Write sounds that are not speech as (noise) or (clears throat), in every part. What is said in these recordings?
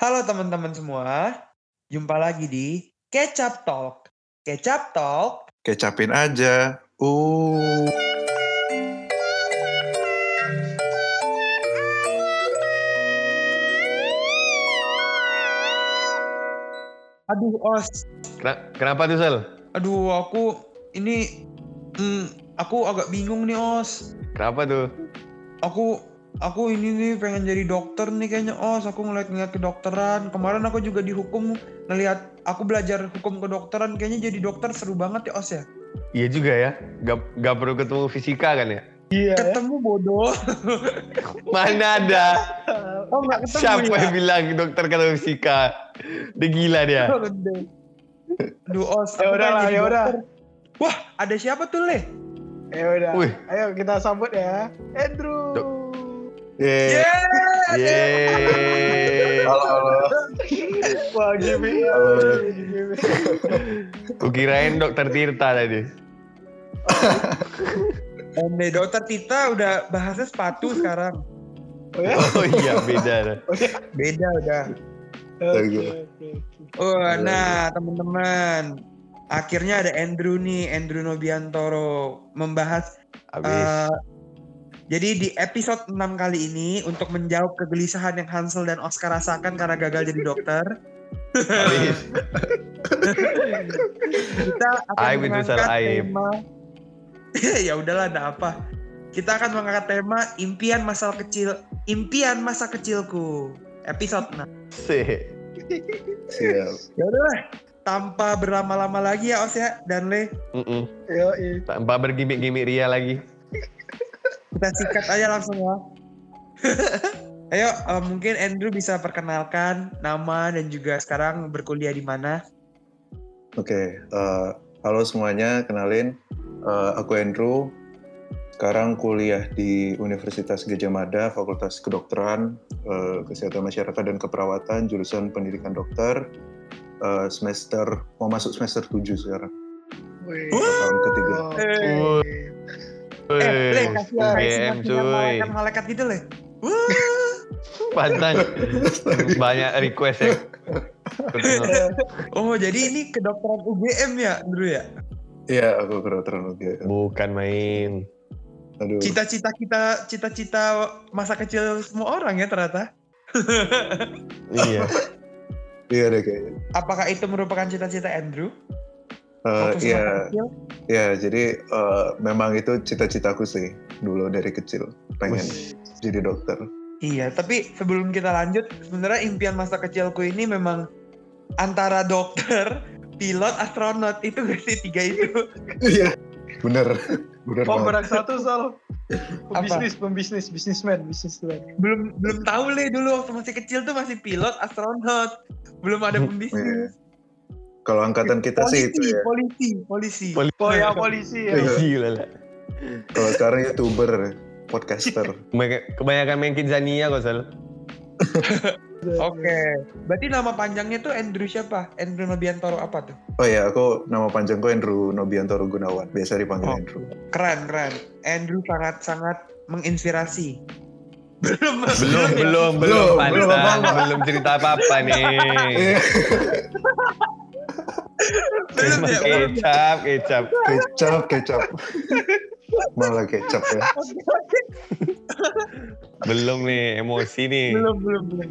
Halo teman-teman semua, jumpa lagi di Kecap Talk. Kecap Talk, Kecapin aja. Uh. aduh os, Kena- Kenapa tuh Sel? aduh aku ini, hmm, aku agak bingung nih os. Kenapa tuh? Aku, aku ini nih pengen jadi dokter nih kayaknya os. Aku ngeliat-ngeliat kedokteran. Kemarin aku juga dihukum ngeliat, aku belajar hukum kedokteran. Kayaknya jadi dokter seru banget ya os ya. Iya juga ya, gak, gak perlu ketemu fisika kan ya? Iya. Ketemu bodoh. Mana ada? (laughs) Oh nggak ketemu Siapa ya? yang bilang dokter ketemu fisika? Dia gila dia. Aduh os, Ya udah lah, ya udah. Wah, ada siapa tuh Le? Ya udah. Wih. Ayo kita sambut ya. Andrew. Dok. Yeay. Yeay! Yeay. Halo, halo. Wah, Gibi. Halo. Kukirain dokter Tirta tadi. (laughs) Ende dokter Tita udah bahasnya sepatu sekarang. Oh ya? Oh iya beda. dah. Beda udah. Oke. Oh, nah teman-teman. Akhirnya ada Andrew nih, Andrew Nobiantoro membahas Habis. eh, jadi di episode 6 kali ini untuk menjawab kegelisahan yang Hansel dan Oscar rasakan karena gagal jadi dokter, kita akan Aib itu mengangkat salah aib. tema (laughs) ya udahlah ada apa. Kita akan mengangkat tema impian masa kecil, impian masa kecilku. Episode 6. Sih. Siap. Ya udahlah, tanpa berlama-lama lagi ya Os ya dan Le, Mm-mm. Yoi. Tanpa bergimik-gimik ria lagi. Kita sikat aja langsung ya. (laughs) Ayo, eh, mungkin Andrew bisa perkenalkan nama dan juga sekarang berkuliah di mana. Oke. eh, halo semuanya, kenalin. Eh, aku Andrew. Sekarang kuliah di Universitas Gajah Mada, Fakultas Kedokteran, eh, Kesehatan Masyarakat dan Keperawatan, jurusan Pendidikan Dokter. Eh, semester mau masuk semester 7 sekarang. Wih. Tahun ketiga. Oke. Eh, Le, Wih, kasih UGM cuy. malaikat-malaikat gitu, Le. (laughs) Wah. Pantang. (laughs) Banyak request ya. (laughs) Oh, jadi ini kedokteran UGM ya, Andrew ya? Iya, aku kedokteran UGM. Bukan main. Aduh. Cita-cita kita, cita-cita masa kecil semua orang ya ternyata. Iya. Iya deh kayaknya. Apakah itu merupakan cita-cita Andrew? Eh, Iya, semasa kecil? Ya, jadi eh, memang itu cita-citaku sih dulu dari kecil pengen Wih. jadi dokter. Iya, tapi sebelum kita lanjut, sebenarnya impian masa kecilku ini memang antara dokter, pilot, astronot itu gak sih tiga itu? Iya, bener, bener Oh, banget. satu. Apa? Pembisnis, pembisnis, bisnisman, bisnisman. Belum belum tahu le dulu waktu masih kecil tuh masih pilot, astronot, belum ada pembisnis. Kalau angkatan kita sih itu Polisi, ya. polisi, polisi. Poli- Oh ya, polisi ya. Iya. Gila lah. Kalau sekarang youtuber, podcaster. (laughs) Kebanyakan- main Kidzania kok Sal. (laughs) Oke, berarti nama panjangnya tuh Andrew siapa? Andrew Nobiantoro apa tuh? Oh ya, aku nama panjangku Andrew Nobiantoro Gunawan. Biasa dipanggil Oh. Andrew. Keren, keren. Andrew sangat-sangat menginspirasi. (laughs) Belum, Belum, belum, belum, Belum, belum apa-apa. Belum cerita apa-apa nih. Kecap, kecap. kecap, kecap. Malah kecap ya. Belum nih, emosi nih. belum belum belum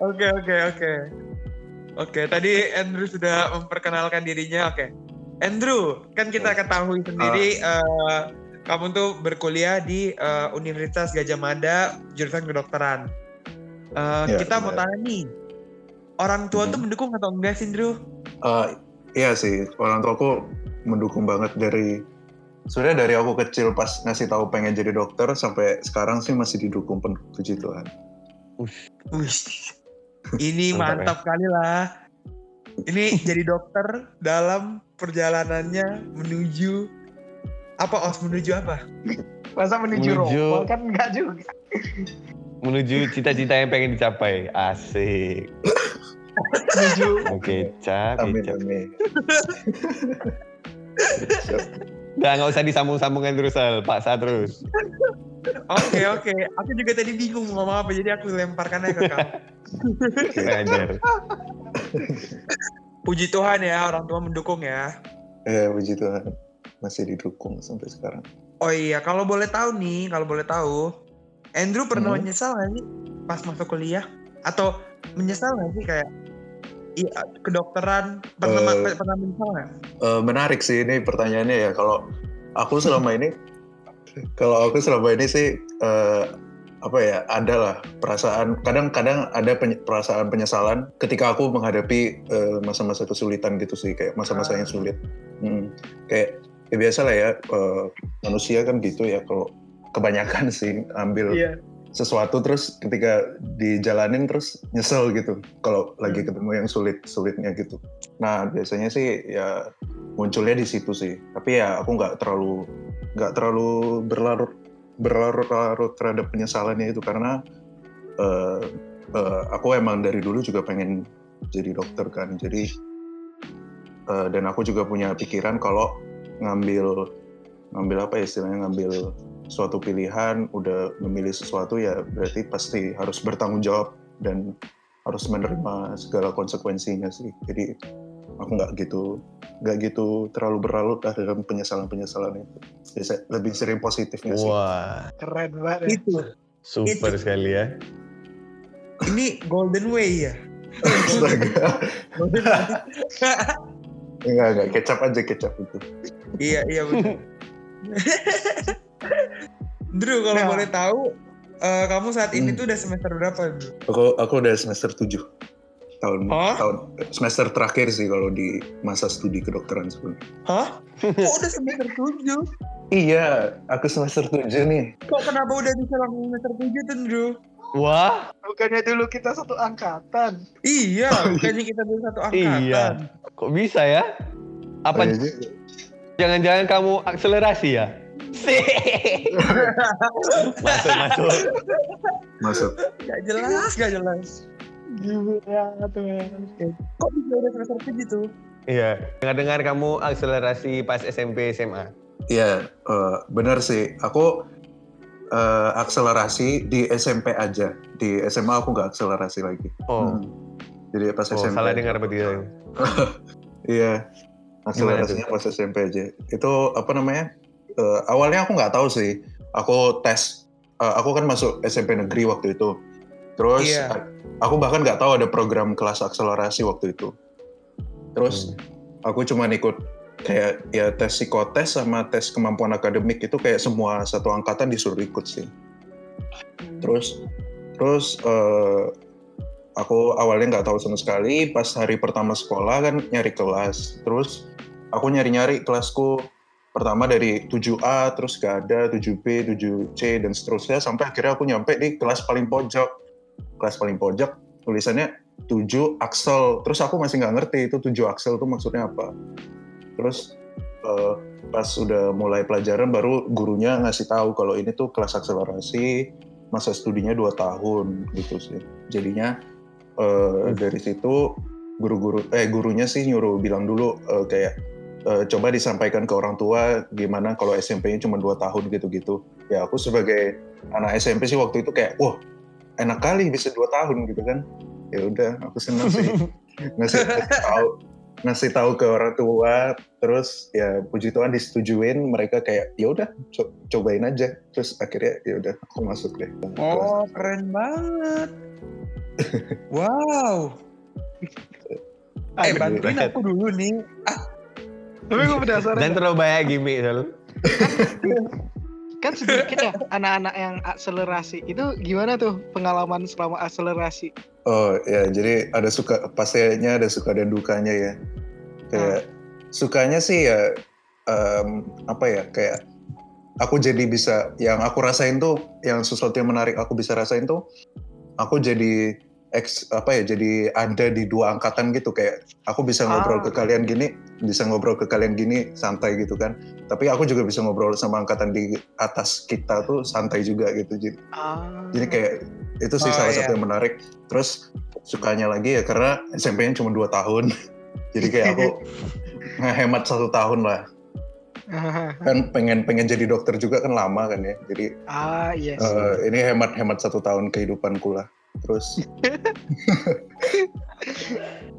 oke oke oke oke tadi Andrew sudah memperkenalkan dirinya oke Andrew kan kita ketahui sendiri eh, kamu tuh berkuliah di eh, Universitas Gajah Mada jurusan kedokteran Eh, Ya, kita mau benar. tanya nih orang tua Hmm. tuh mendukung atau enggak sih Andrew Eh, iya sih, orang tuaku mendukung banget dari sebenarnya dari aku kecil pas ngasih tahu pengen jadi dokter sampai sekarang sih masih didukung penuh puji Tuhan. Wih, (laughs) ini mantap Mantap, kali lah. Ini jadi dokter dalam perjalanannya menuju apa os menuju apa? Masa menuju, Menuju. rokok kan enggak juga. Menuju cita-cita yang pengen dicapai. Asik. (laughs) Menuju Kecap, Amin amin. Udah nggak usah disambung-sambungin terus Sal, paksa terus. Oke oke, aku juga tadi bingung mau ngomong apa, jadi aku lemparkan aja ke kamu. Puji Tuhan ya, orang tua mendukung ya. Ya puji Tuhan masih didukung sampai sekarang. Oh iya, kalau boleh tahu nih, kalau boleh tahu, Andrew pernah Hmm. menyesal nggak sih pas masuk kuliah? Atau menyesal nggak sih kayak iya, kedokteran pernah Eh. pernah menyesal nggak? Eh, menarik sih ini pertanyaannya ya. Kalau aku selama ini, kalau aku selama ini sih eh, apa ya, ada lah perasaan. Kadang-kadang ada penye- perasaan penyesalan ketika aku menghadapi masa-masa kesulitan gitu sih, kayak masa-masa yang sulit. Hmm, kayak ya biasa lah ya eh, manusia kan gitu ya. Kalau kebanyakan sih ambil Iya. Sesuatu terus ketika dijalanin terus nyesel gitu. Kalau lagi ketemu yang sulit sulitnya gitu. Nah biasanya sih ya munculnya di situ sih. Tapi ya aku nggak terlalu nggak terlalu berlarut berlarut-larut terhadap penyesalannya itu. Karena eh, eh, aku emang dari dulu juga pengen jadi dokter kan. Jadi eh, dan aku juga punya pikiran kalau ngambil ngambil apa ya istilahnya ngambil suatu pilihan udah memilih sesuatu ya berarti pasti harus bertanggung jawab dan harus menerima segala konsekuensinya sih jadi aku nggak gitu nggak gitu terlalu berlarut lah dalam penyesalan penyesalan itu Biasa, lebih sering positifnya sih Wah, Keren banget. ya. Itu, super Itu. sekali ya. ini golden way ya. Astaga. Golden way. enggak enggak kecap aja kecap itu iya iya benar. (laughs) Drew kalau Nah. boleh tahu, eh, kamu saat ini Hmm. tuh udah semester berapa, Drew? aku aku udah semester 7 tahun Hah? tahun semester terakhir sih kalau di masa studi kedokteran sebenarnya Hah? Kok udah semester 7? iya aku semester 7 nih Kok kenapa udah bisa langsung semester 7 tuh, Drew? Wah, Bukannya dulu kita satu angkatan. Iya, (laughs) bukannya kita dulu satu angkatan. iya. Kok bisa ya? Apa Oh, iya. Jangan-jangan kamu akselerasi ya? Sih. (laughs) masuk, masuk. masuk Gak jelas, gak jelas. Gimana tuh? Kok bisa udah semester 7 tuh? Iya. Dengar-dengar kamu akselerasi pas SMP SMA. Iya, eh, benar sih. Aku eh, akselerasi di SMP aja. Di SMA aku nggak akselerasi lagi. Oh, Hmm. Jadi pas oh SMP. salah dengar berarti. ya. (laughs) Iya, akselerasinya pas SMP aja. Itu apa namanya? eh, awalnya aku nggak tahu sih. Aku tes. eh, aku kan masuk SMP negeri waktu itu. Terus Iya. eh, aku bahkan nggak tahu ada program kelas akselerasi waktu itu. Terus aku cuma ikut kayak ya tes psikotes sama tes kemampuan akademik itu kayak semua satu angkatan disuruh ikut sih. Terus terus eh, aku awalnya nggak tahu sama sekali. Pas hari pertama sekolah kan nyari kelas. Terus aku nyari-nyari kelasku pertama dari 7A terus gak ada 7B, 7C dan seterusnya sampai akhirnya aku nyampe di kelas paling pojok. Kelas paling pojok tulisannya 7 Axel. Terus aku masih nggak ngerti itu 7 Axel itu maksudnya apa. Terus eh, pas udah mulai pelajaran baru gurunya ngasih tahu kalau ini tuh kelas akselerasi masa studinya 2 tahun gitu sih. Jadinya eh, dari situ guru-guru eh gurunya sih nyuruh bilang dulu eh, kayak eh, coba disampaikan ke orang tua gimana kalau SMP-nya cuma 2 tahun gitu-gitu. Ya aku sebagai anak SMP sih waktu itu kayak wah enak kali bisa 2 tahun gitu kan. Ya udah aku senang sih ngasih, (laughs) ngasih tahu ngasih tahu ke orang tua terus ya puji Tuhan disetujuin mereka kayak ya udah co- cobain aja terus akhirnya ya udah aku masuk deh Oh, keren banget. (laughs) wow. Eh, bantuin aku dulu nih. Tapi gue penasaran. Dan terlalu banyak gimmick Sol. kan sedikit ya anak-anak yang akselerasi. Itu gimana tuh pengalaman selama akselerasi? oh ya jadi ada suka pastinya ada suka dan dukanya ya kayak sukanya sih ya em, apa ya kayak aku jadi bisa yang aku rasain tuh yang sesuatu yang menarik aku bisa rasain tuh aku jadi ex apa ya jadi ada di dua angkatan gitu kayak aku bisa ngobrol Ah. ke kalian gini bisa ngobrol ke kalian gini santai gitu kan tapi aku juga bisa ngobrol sama angkatan di atas kita tuh santai juga gitu jadi Ah. jadi kayak itu sih Oh, salah iya. satu yang menarik terus sukanya lagi ya karena SMP-nya cuma dua tahun (laughs) jadi kayak aku (laughs) ngehemat satu tahun lah (laughs) kan pengen pengen jadi dokter juga kan lama kan ya jadi ah yes. eh, ini hemat hemat satu tahun kehidupanku lah terus (laughs)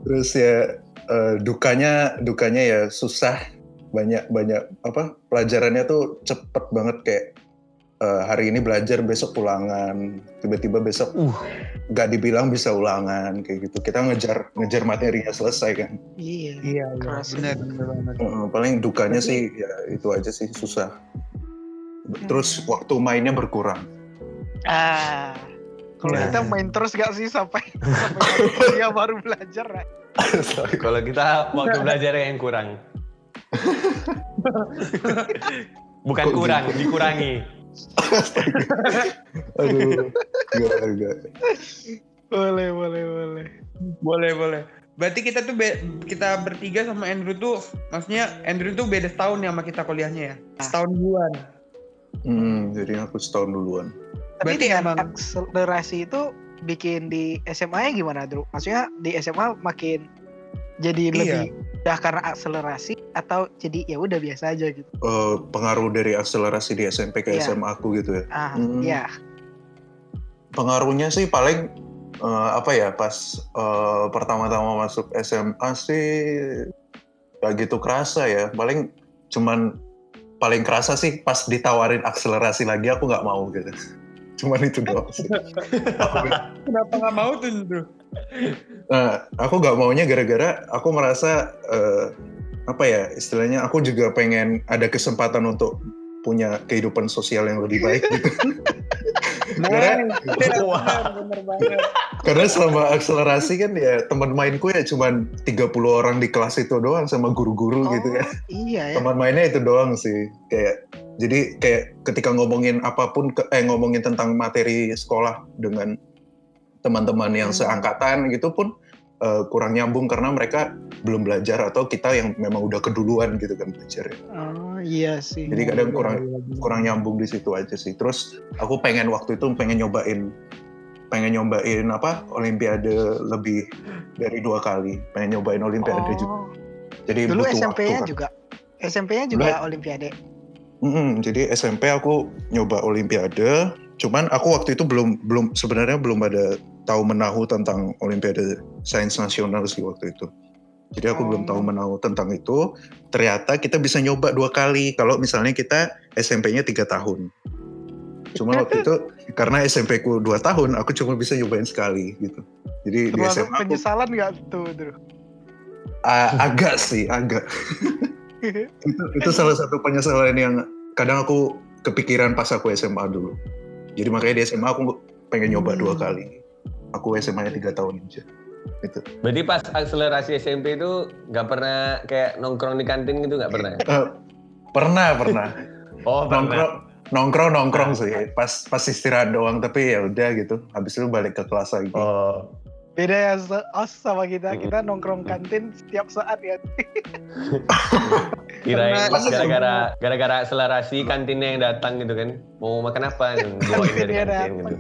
terus ya eh, dukanya dukanya ya susah banyak banyak apa pelajarannya tuh cepet banget kayak eh, hari ini belajar besok ulangan tiba-tiba besok Uh. nggak dibilang bisa ulangan kayak gitu kita ngejar ngejar materinya selesai kan iya. Iya, iya. Keras. Benar, banget. Paling dukanya sih ya itu aja sih susah terus waktu mainnya berkurang Ah. Kalau Nah. kita main terus gak sih sampai (laughs) sampai dia baru belajar? Kalau kita waktu belajar yang kurang. Bukan Kok kurang, gitu? dikurangi. (laughs) aduh enggak enggak Boleh, boleh, boleh. Boleh, boleh. Berarti kita tuh be- kita bertiga sama Andrew tuh maksudnya Andrew tuh beda setahun ya sama kita kuliahnya ya. Setahun duluan. Hmm, jadi aku setahun duluan. Tapi Berarti dengan emang- akselerasi itu bikin di SMA-nya gimana, Drew? Maksudnya di SMA makin jadi Iya. lebih udah karena akselerasi atau jadi ya udah biasa aja gitu. Eh, pengaruh dari akselerasi di SMP ke Iya. SMA aku gitu ya. Ah, Hmm. ya. Pengaruhnya sih paling eh, apa ya pas eh, pertama-tama masuk SMA sih gak gitu kerasa ya. Paling cuman paling kerasa sih pas ditawarin akselerasi lagi aku nggak mau gitu. Cuman itu doang sih. (laughs) Kenapa nggak mau tuh Andrew? Nah, aku nggak maunya gara-gara aku merasa eh, apa ya istilahnya aku juga pengen ada kesempatan untuk punya kehidupan sosial yang lebih baik gitu. (laughs) (laughs) Karena-. Karena selama akselerasi kan ya teman mainku ya cuman 30 orang di kelas itu doang sama guru-guru Oh, gitu kan. Iya ya. Teman mainnya itu doang sih. Kayak jadi kayak ketika ngomongin apa pun ke- eh ngomongin tentang materi sekolah dengan teman-teman yang Hmm. seangkatan gitu pun eh, kurang nyambung karena mereka belum belajar atau kita yang memang udah keduluan gitu kan belajar. Oh, iya sih. Jadi kadang kurang kurang nyambung di situ aja sih. Terus aku pengen waktu itu pengen nyobain pengen nyobain apa Olimpiade lebih dari dua kali. Pengen nyobain Olimpiade juga. Oh, Jadi dulu SMP-nya kan. juga. SMP-nya juga Olimpiade. Mm-mm, jadi SMP aku nyoba Olimpiade. Cuman aku waktu itu belum belum sebenarnya belum ada tahu menahu tentang Olimpiade Sains Nasional sih waktu itu. Jadi aku belum tahu Oh. menahu tentang itu. Ternyata kita bisa nyoba dua kali kalau misalnya kita SMP-nya tiga tahun. Cuma waktu itu karena SMP ku dua tahun, aku cuma bisa nyobain sekali gitu. Jadi di SMA aku penyesalan nggak tuh, Drew? a- agak sih, agak. (laughs) itu, itu salah satu penyesalan yang kadang aku kepikiran pas aku SMA dulu. Jadi makanya di SMA aku pengen nyoba dua Hmm. kali. Aku SMA-nya tiga tahun aja. Itu. Berarti pas akselerasi SMP itu nggak pernah kayak nongkrong di kantin gitu nggak pernah? Eh, pernah, pernah. (laughs) Oh pernah. nongkrong, nongkrong, nongkrong sih. Pas pas istirahat doang, tapi ya udah gitu. Habis itu balik ke kelas lagi. Oh. Beda ya oh, sama kita. Kita nongkrong kantin setiap saat ya. (laughs) Kirain gara-gara gara-gara akselerasi kantinnya yang datang gitu kan. Mau makan apa? (laughs) Bawain dari kantin gitu.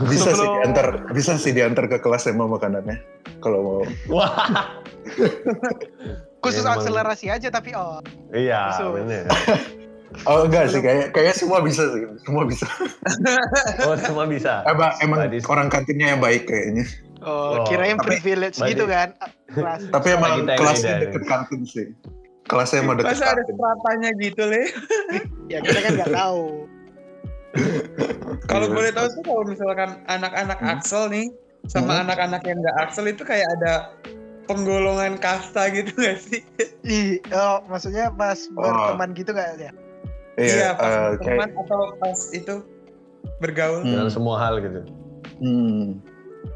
Bisa sih Sebelum- diantar, bisa sih diantar ke kelas emang makanannya. Kalau mau. Wah. (laughs) Khusus Emang. akselerasi aja tapi oh. Iya. (laughs) Oh enggak sih, kayak kayak semua bisa sih, semua bisa. (laughs) Oh semua bisa. Emang, emang Badis. orang kantinnya yang baik kayaknya. Oh, Oh, kirain tapi- privilege berarti- gitu kan. Kelas. Tapi emang kelasnya deket kantin sih. Kelasnya emang deket Masa ada kantin. stratanya gitu le? ya kita kan nggak tahu. Kalau Iya. boleh tahu tuh kalau misalkan anak-anak Hmm. Axel nih sama Hmm. anak-anak yang nggak Axel itu kayak ada penggolongan kasta gitu gak sih? Ih, oh, maksudnya pas Oh. berteman gitu nggak ya? Iya, pas eh, kayak teman atau pas itu bergaul. Hmm. Dengan semua hal gitu. Hmm,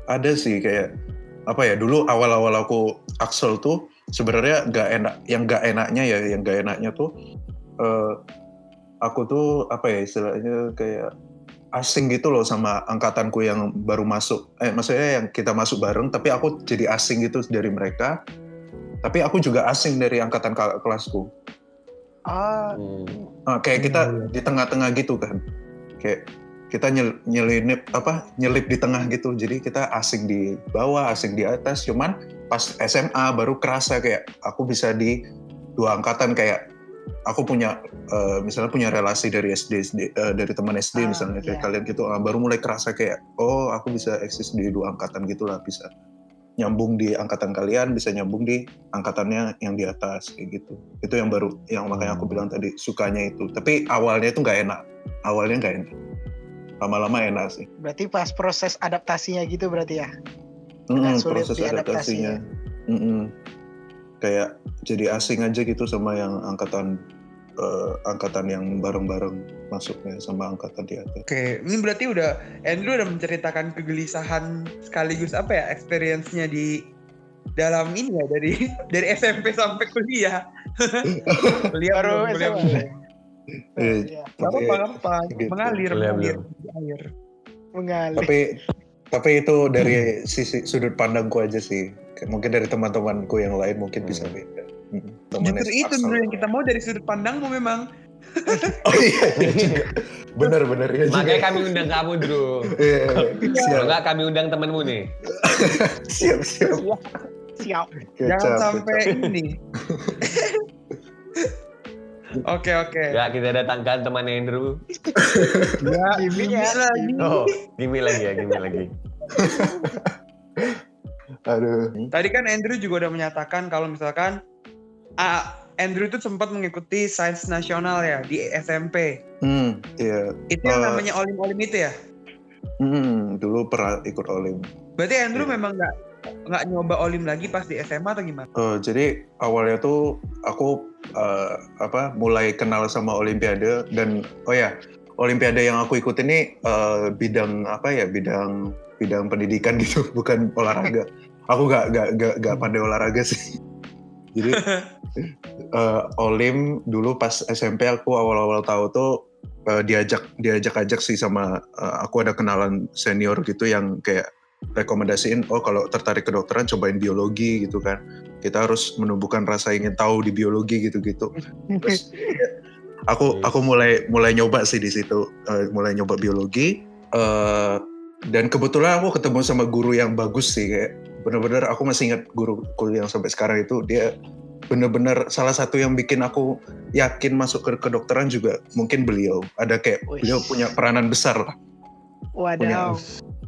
ada sih kayak apa ya dulu awal-awal aku Axel tuh sebenarnya nggak enak yang nggak enaknya ya yang nggak enaknya tuh eh, aku tuh apa ya istilahnya kayak asing gitu loh sama angkatanku yang baru masuk. Eh maksudnya yang kita masuk bareng tapi aku jadi asing gitu dari mereka. Tapi aku juga asing dari angkatan kakak kelasku. Ah, Hmm. Ah, kayak kita di tengah-tengah gitu kan. Kayak kita nyel, nyelinip apa nyelip di tengah gitu. Jadi kita asing di bawah asing di atas. Cuman pas SMA baru kerasa kayak aku bisa di dua angkatan kayak aku punya eh, misalnya punya relasi dari SD, SD, eh, dari teman SD Ah, misalnya kayak iya. kalian gitu ah, baru mulai kerasa kayak oh aku bisa eksis di dua angkatan gitulah bisa nyambung di angkatan kalian bisa nyambung di angkatannya yang di atas kayak gitu itu yang baru yang makanya aku bilang tadi sukanya itu tapi awalnya itu nggak enak awalnya nggak enak lama-lama enak sih Berarti pas proses adaptasinya gitu berarti ya. Mm, sulit proses diadaptasinya. adaptasinya Mm-mm. Kayak jadi asing aja gitu sama yang angkatan eh, angkatan yang bareng-bareng masuknya sama angkatan di atas Oke, ini berarti udah Andrew udah menceritakan kegelisahan sekaligus apa ya experience-nya di dalam ini ya dari (laughs) dari SMP sampai kuliah. (laughs) kuliah Baru belum, kuliah Iya. Gak apa-apa. Gitu. Mengalir, mengalir. mengalir. Mengalir. tapi tapi itu dari sisi sudut pandangku aja sih mungkin dari teman-temanku yang lain mungkin bisa Hmm. beda Mm, temannya Justru itu dulu yang kita mau dari sudut pandangmu memang. (laughs) oh iya, iya juga benar-benar ya juga. Makanya kami undang kamu, Bro. Iya, Kalau siap enggak kami undang temenmu nih. (laughs) siap siap Siap. Jangan Kecap, sampai kecap. ini. (laughs) Oke, oke. Ya, kita datangkan teman Andrew. Ya, ya. lagi. Oh, gimi lagi ya, gimi lagi. Aduh Tadi kan Andrew juga udah menyatakan kalau misalkan ah, Andrew itu sempat mengikuti sains nasional ya di SMP. hmm iya Itu yang Eh. namanya olim-olim itu ya. Hmm, dulu pernah ikut olim. Berarti Andrew Iya. memang nggak nggak nyoba olim lagi pas di SMA atau gimana? Eh, jadi awalnya tuh aku eh, apa mulai kenal sama olimpiade dan oh ya olimpiade yang aku ikut ini eh, bidang apa ya bidang bidang pendidikan gitu (laughs) bukan olahraga. Aku gak gak gak, gak pandai olahraga sih. (laughs) Jadi eh, olim dulu pas SMP aku awal-awal tahu tuh eh, diajak diajak-ajak sih sama eh, aku ada kenalan senior gitu yang kayak rekomendasiin oh kalau tertarik kedokteran cobain biologi gitu kan kita harus menumbuhkan rasa ingin tahu di biologi gitu-gitu terus (laughs) aku Yes. aku mulai mulai nyoba sih di situ eh, mulai nyoba biologi eh, dan kebetulan aku ketemu sama guru yang bagus sih kayak bener-bener aku masih ingat guruku yang sampai sekarang itu dia bener-bener salah satu yang bikin aku yakin masuk ke kedokteran juga mungkin beliau ada kayak Wih. beliau punya peranan besar lah Wadaw.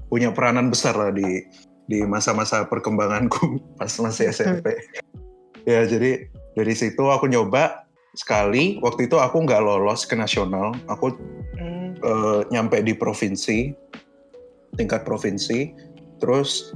punya peranan besar lah di di masa-masa perkembanganku (laughs) pas masih (laughs) SMP. ya jadi dari situ aku nyoba sekali. Waktu itu aku nggak lolos ke nasional. Aku Hmm. eh, nyampe di provinsi, tingkat provinsi. Terus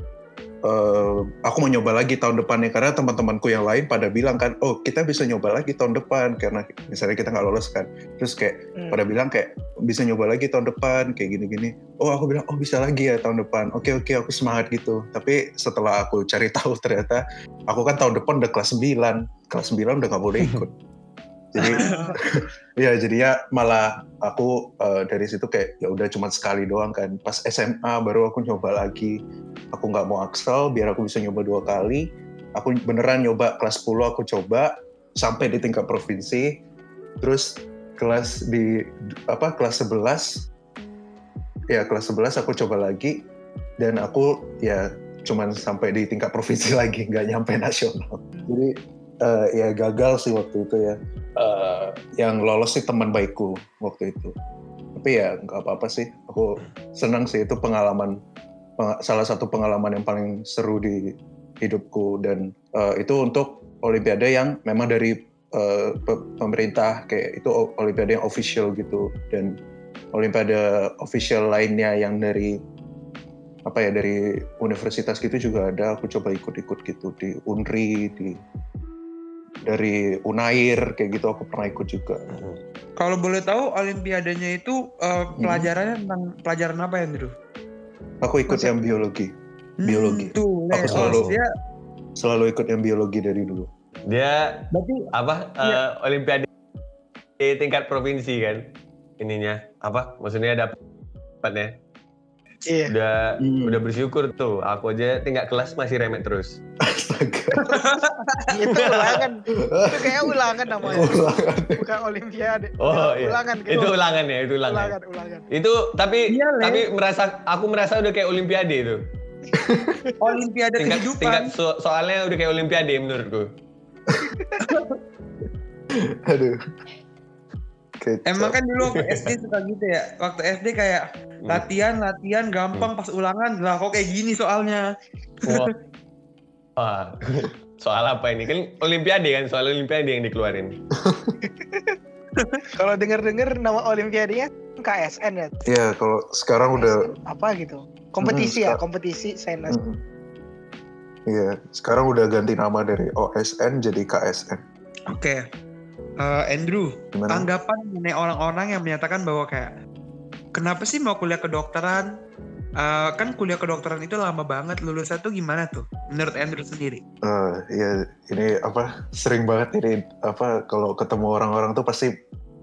eh, aku mau nyoba lagi tahun depannya karena teman-temanku yang lain pada bilang kan, oh kita bisa nyoba lagi tahun depan karena misalnya kita nggak lolos kan. Terus kayak Hmm. pada bilang kayak bisa nyoba lagi tahun depan kayak gini-gini. Oh aku bilang oh bisa lagi ya tahun depan. Oke oke aku semangat gitu. Tapi setelah aku cari (laughs) tahu ternyata aku kan tahun depan udah kelas 9. Kelas 9 udah nggak boleh ikut. (laughs) Jadi (laughs) ya jadinya malah aku eh, dari situ kayak ya udah cuma sekali doang kan. Pas SMA baru aku nyoba lagi. Aku nggak mau aksel biar aku bisa nyoba dua kali. Aku beneran nyoba kelas 10 aku coba sampai di tingkat provinsi. Terus kelas di apa kelas 11 ya kelas 11 aku coba lagi dan aku ya cuman sampai di tingkat provinsi (laughs) lagi nggak nyampe nasional jadi eh, ya gagal sih waktu itu ya. Eh, yang lolos sih teman baikku waktu itu. Tapi ya nggak apa-apa sih. Aku senang sih itu pengalaman peng- salah satu pengalaman yang paling seru di hidupku. Dan eh, itu untuk olimpiade yang memang dari pe- pemerintah kayak itu olimpiade yang official gitu. Dan olimpiade official lainnya yang dari apa ya dari universitas gitu juga ada. Aku coba ikut-ikut gitu di Unri di dari Unair kayak gitu aku pernah ikut juga. Kalau boleh tahu olimpiadanya itu eh, pelajarannya tentang pelajaran apa ya, Andrew? aku ikut Masa- yang biologi. Biologi. Hmm, tuh, Aku selalu- dia selalu ikut yang biologi dari dulu. Dia berarti apa Iya. eh, olimpiade di tingkat provinsi kan ininya. Apa maksudnya dapatnya Iya. udah Hmm. udah bersyukur tuh aku aja tingkat kelas masih remet terus astaga (laughs) itu ulangan. Itu kayak ulangan namanya. Ulangan. Bukan olimpiade. Oh, Ya, iya. Ulangan gitu. itu ulangan ya itu ulangan ulangan, ulangan. itu tapi Iya, tapi merasa aku merasa udah kayak olimpiade itu (laughs) olimpiade tingkat kehidupan. tingkat so- soalnya udah kayak olimpiade menurutku (laughs) Aduh. Kecap. Emang kan dulu waktu SD suka gitu ya. Waktu SD kayak Hmm. latihan, latihan, gampang pas ulangan. Lah kok kayak gini soalnya. Wah. (laughs) Wah. Soal apa ini? Kan olimpiade kan, soal olimpiade yang dikeluarin. (laughs) Kalau denger-denger nama olimpiadenya KSN ya. Iya, kalau sekarang udah apa gitu. Kompetisi ya, Hmm, kompetisi sains. Mm. Iya, sekarang udah ganti nama dari OSN jadi KSN. Oke. Eh, Andrew, Gimana? tanggapan mengenai orang-orang yang menyatakan bahwa kayak kenapa sih mau kuliah kedokteran? Eh, kan kuliah kedokteran itu lama banget lulusnya tuh gimana tuh menurut Andrew sendiri? Eh, ya ini apa sering banget ini apa kalau ketemu orang-orang tuh pasti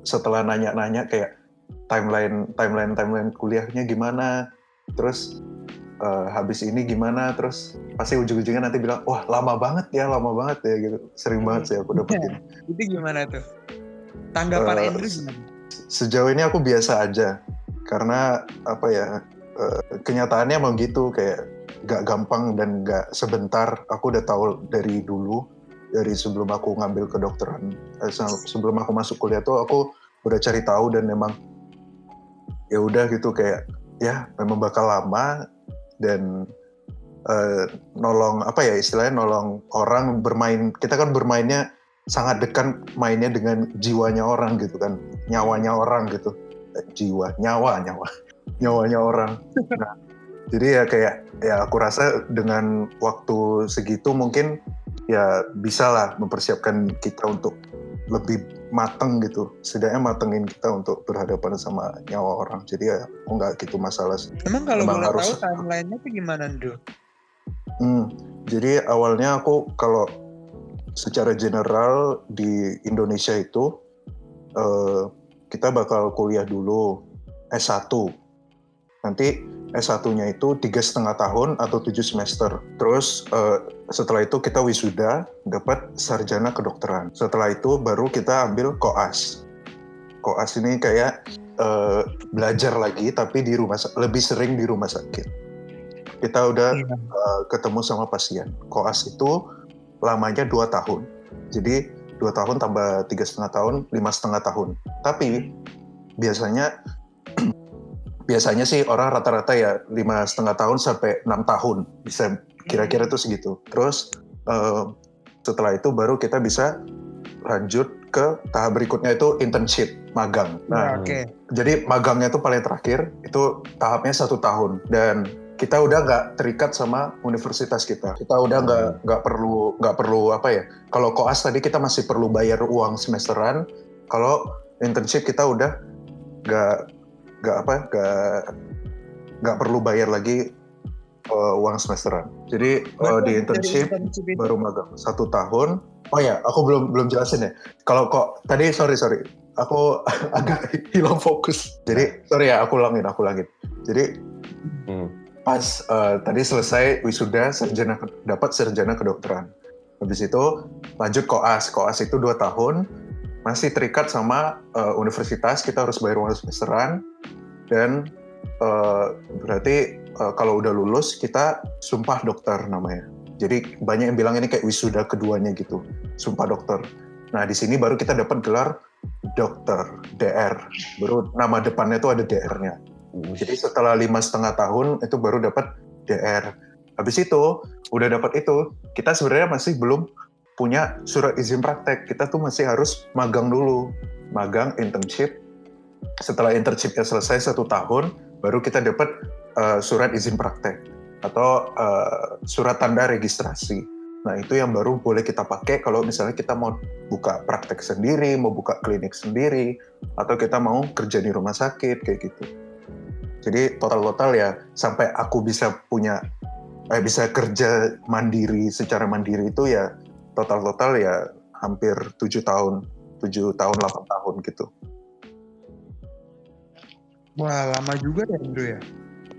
setelah nanya-nanya kayak timeline timeline timeline kuliahnya gimana, terus eh, habis ini gimana, terus pasti ujung-ujungnya nanti bilang wah lama banget ya, lama banget ya gitu. Sering banget sih aku dapetin. (laughs) Itu gimana tuh? Tanggapan Eh, Andrew gimana? Sejauh ini aku biasa aja karena apa ya eh, kenyataannya emang gitu kayak gak gampang dan gak sebentar. Aku udah tahu dari dulu dari sebelum aku ngambil kedokteran eh, se- sebelum aku masuk kuliah tuh aku udah cari tahu dan memang ya udah gitu kayak ya memang bakal lama dan eh, nolong apa ya istilahnya nolong orang bermain kita kan bermainnya sangat dekat mainnya dengan jiwanya orang gitu kan nyawanya orang gitu. Eh, jiwa nyawa nyawa (laughs) nyawanya orang. Nah jadi ya kayak ya aku rasa dengan waktu segitu mungkin ya bisa lah mempersiapkan kita untuk lebih mateng gitu setidaknya matengin kita untuk berhadapan sama nyawa orang jadi ya nggak gitu masalah sih Emang kalau emang boleh harus- tahu timelinenya tuh gimana Andrew? Hmm, jadi awalnya aku kalau secara general di Indonesia itu eh, kita bakal kuliah dulu S1. Nanti S1-nya itu tiga setengah tahun atau tujuh semester. Terus eh, setelah itu kita wisuda dapat sarjana kedokteran. Setelah itu baru kita ambil koas. Koas ini kayak eh, belajar lagi tapi di rumah lebih sering di rumah sakit. Kita udah uh, ketemu sama pasien. Koas itu lamanya dua tahun. Jadi dua tahun tambah tiga setengah tahun, lima setengah tahun. Tapi biasanya (clears throat) biasanya sih orang rata-rata ya lima setengah tahun sampai enam tahun bisa kira-kira tuh segitu. Terus uh, setelah itu baru kita bisa lanjut ke tahap berikutnya itu internship magang. Nah, Nah, Oke. jadi magangnya itu paling terakhir itu tahapnya satu tahun dan kita udah nggak terikat sama universitas kita. Kita udah nggak nggak perlu nggak perlu apa ya? Kalau koas tadi kita masih perlu bayar uang semesteran. Kalau internship kita udah nggak nggak apa nggak nggak perlu bayar lagi uh, uang semesteran. Jadi uh, di internship baru magang satu tahun. Oh ya, aku belum belum jelasin ya. Kalau kok tadi sorry sorry, aku (laughs) agak hilang fokus. Jadi sorry ya, aku ulangin, aku ulangin. Jadi Hmm. pas eh, tadi selesai wisuda sarjana dapat sarjana kedokteran. Habis itu lanjut koas. Koas itu dua tahun, masih terikat sama eh, universitas. Kita harus bayar uang semesteran dan eh, berarti eh, kalau udah lulus kita sumpah dokter namanya. Jadi banyak yang bilang ini kayak wisuda keduanya gitu, sumpah dokter. Nah di sini baru kita dapat gelar dokter DR. Baru nama depannya itu ada DR-nya. Jadi setelah lima setengah tahun itu baru dapat DR. Habis itu udah dapat itu, kita sebenarnya masih belum punya surat izin praktek. Kita tuh masih harus magang dulu, magang internship. Setelah internshipnya selesai satu tahun, baru kita dapat eh, surat izin praktek atau eh, surat tanda registrasi. Nah itu yang baru boleh kita pakai kalau misalnya kita mau buka praktek sendiri, mau buka klinik sendiri, atau kita mau kerja di rumah sakit kayak gitu. Jadi total-total ya sampai aku bisa punya eh, bisa kerja mandiri secara mandiri itu ya total-total ya hampir tujuh tahun, tujuh tahun 8 tahun gitu. Wah lama juga ya Andrew ya.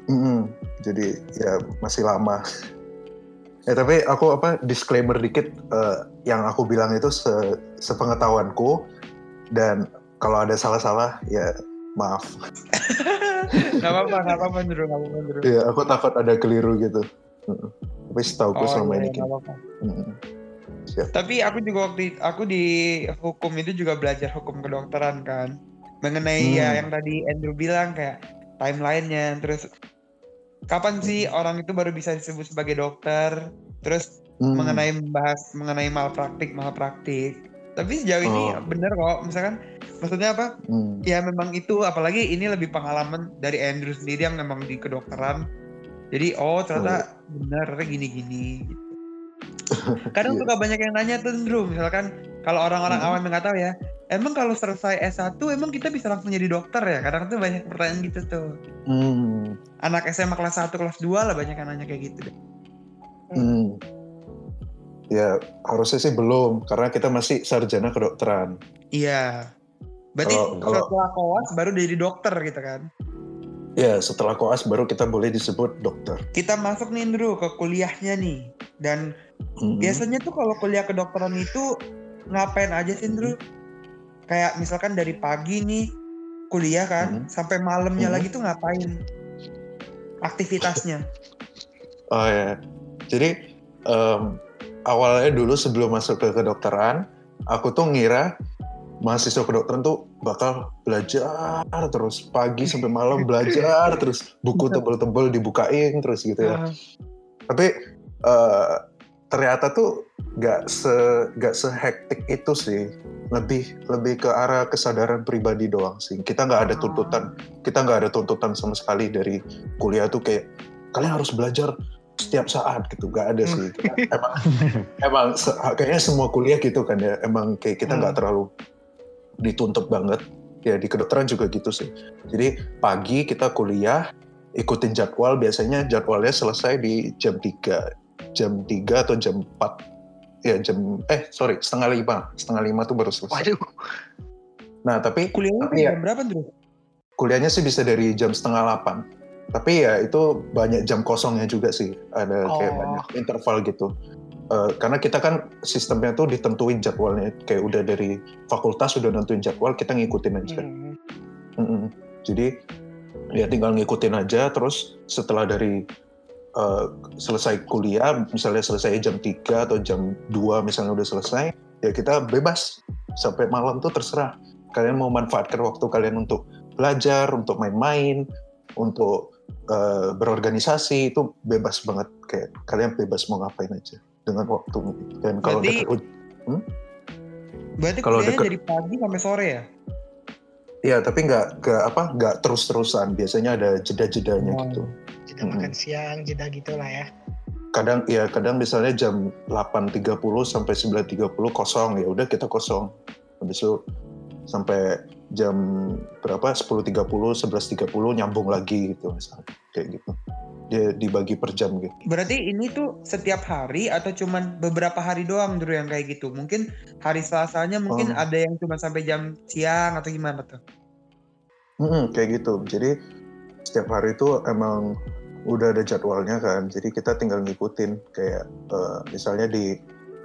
Mm-mm. Jadi ya masih lama. ya tapi aku apa disclaimer dikit eh, yang aku bilang itu se- sepengetahuanku dan kalau ada salah-salah ya maaf. (laughs) Gak apa-apa, gak apa-apa Andrew, gak apa-apa. Ya aku takut ada keliru gitu. Tapi setahuku Oh selama iya, ini gak apa-apa. Mm. siap. Tapi aku juga waktu aku di hukum itu juga belajar hukum kedokteran kan. Mengenai Hmm. ya yang tadi Andrew bilang kayak timelinenya, terus kapan sih orang itu baru bisa disebut sebagai dokter, terus Hmm. mengenai membahas mengenai malpraktik malpraktik. Tapi sejauh ini Oh. bener kok, misalkan maksudnya apa? Hmm. Ya memang itu, apalagi ini lebih pengalaman dari Andrew sendiri yang memang di kedokteran. Jadi oh ternyata bener gini-gini. Gitu. (laughs) Kadang Iya. suka banyak yang nanya tuh Andrew, misalkan kalau orang-orang Hmm. awam yang nggak tahu ya, emang kalau selesai S1 emang kita bisa langsung jadi dokter ya? Kadang tuh banyak pertanyaan gitu tuh. Hmm. Anak SMA kelas 1, kelas 2 lah banyak yang nanya kayak gitu deh. Hmm. Ya harusnya sih belum karena kita masih sarjana kedokteran. Iya. Berarti Kalau- kalau- setelah koas baru jadi dokter gitu kan? Ya setelah koas baru kita boleh disebut dokter. Kita masuk nih Andrew ke kuliahnya nih. Dan Hmm. biasanya tuh kalau kuliah kedokteran itu ngapain aja sih Andrew? Kayak misalkan dari pagi nih kuliah kan, Hmm. sampai malamnya Hmm. lagi tuh ngapain? Aktivitasnya. Oh ya, jadi em, awalnya dulu sebelum masuk ke kedokteran, aku tuh ngira mahasiswa kedokteran tuh bakal belajar terus pagi sampai malam belajar terus buku tebel-tebel dibukain terus gitu ya. Ah, Tapi eh, ternyata tuh gak se gak sehektik itu sih. Lebih lebih ke arah kesadaran pribadi doang sih. Kita nggak ada tuntutan, kita nggak ada tuntutan sama sekali dari kuliah tuh kayak kalian harus belajar setiap saat gitu. Gak ada sih. Kita emang (laughs) emang kayaknya semua kuliah gitu kan ya. Emang kayak kita nggak Hmm. terlalu dituntut banget. Ya di kedokteran juga gitu sih. Jadi pagi kita kuliah, ikutin jadwal. Biasanya jadwalnya selesai di jam 3. Jam 3 atau jam 4. Ya jam, eh sorry, setengah lima. Setengah lima tuh baru selesai. Waduh. Nah tapi Kuliahnya Tapi ya- jam berapa Andrew? kuliahnya sih bisa dari jam setengah 8. Tapi ya itu banyak jam kosongnya juga sih. Ada kayak Oh. banyak interval gitu. Eh, karena kita kan sistemnya tuh ditentuin jadwalnya. Kayak udah dari fakultas udah nentuin jadwal, kita ngikutin aja. Hmm. Mm-mm. Jadi ya tinggal ngikutin aja terus setelah dari uh, selesai kuliah misalnya selesai jam 3 atau jam 2 misalnya udah selesai ya kita bebas. Sampai malam tuh terserah. Kalian mau manfaatkan waktu kalian untuk belajar untuk main-main untuk uh, berorganisasi itu bebas banget. Kayak kalian bebas mau ngapain aja dengan waktu. Dan kalau Berarti- deket Berarti Kalau deket- dari pagi sampai sore ya? Iya, tapi nggak nggak apa nggak terus-terusan. Biasanya ada jeda-jedanya Oh. gitu. Jeda Hmm. makan siang, jeda gitu lah ya. Kadang ya kadang misalnya jam 8.30 sampai 9.30 kosong ya udah kita kosong. Habis itu sampai jam berapa 10.30 11.30 nyambung lagi gitu misalnya kayak gitu. Dia dibagi per jam gitu. Berarti ini tuh setiap hari atau cuman beberapa hari doang Drew yang kayak gitu? Mungkin hari Selasanya mungkin Oh. ada yang cuma sampai jam siang atau gimana tuh? Mm-mm, kayak gitu. Jadi setiap hari itu emang udah ada jadwalnya kan. Jadi kita tinggal ngikutin kayak eh, misalnya di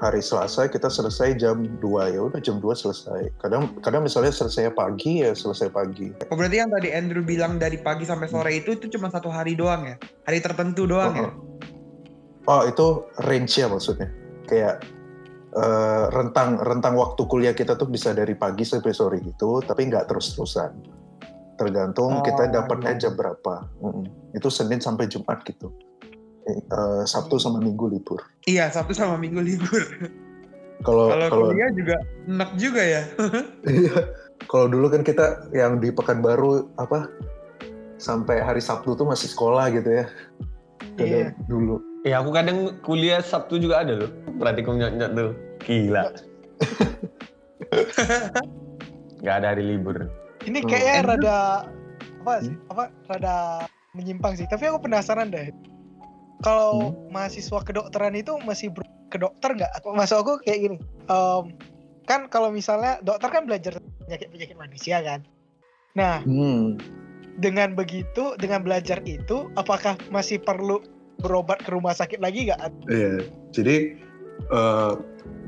hari Selasa kita selesai jam 2 ya udah jam 2 selesai. Kadang kadang misalnya selesai pagi ya selesai pagi. Oh berarti yang tadi Andrew bilang dari pagi sampai sore itu itu cuma satu hari doang ya? Hari tertentu doang ya? Oh, itu range ya maksudnya. Kayak eh, rentang rentang waktu kuliah kita tuh bisa dari pagi sampai sore gitu, tapi nggak terus-terusan. Tergantung Oh, kita dapatnya iya. jam berapa. Mm-mm. Itu Senin sampai Jumat gitu. Eh, eh, Sabtu sama Minggu libur. Iya Sabtu sama Minggu libur. Kalau Kalau kuliah juga enak juga ya? (laughs) Iya. Kalau dulu kan kita yang di Pekanbaru apa sampai hari Sabtu tuh masih sekolah gitu ya. Kadang Iya. dulu. Ya aku kadang kuliah Sabtu juga ada loh. Praktikum nyot-nyot tuh. Gila. (laughs) Gak ada hari libur. Ini Hmm. kayaknya Andrew? rada apa sih? Apa rada menyimpang sih. Tapi aku penasaran deh. Kalau mahasiswa kedokteran itu masih ber- ke dokter nggak? Aku Masuk aku kayak gini. em, kan kalau misalnya dokter kan belajar penyakit-penyakit manusia kan. Nah, Hmm. dengan begitu, dengan belajar itu, apakah masih perlu berobat ke rumah sakit lagi nggak? Iya, jadi eh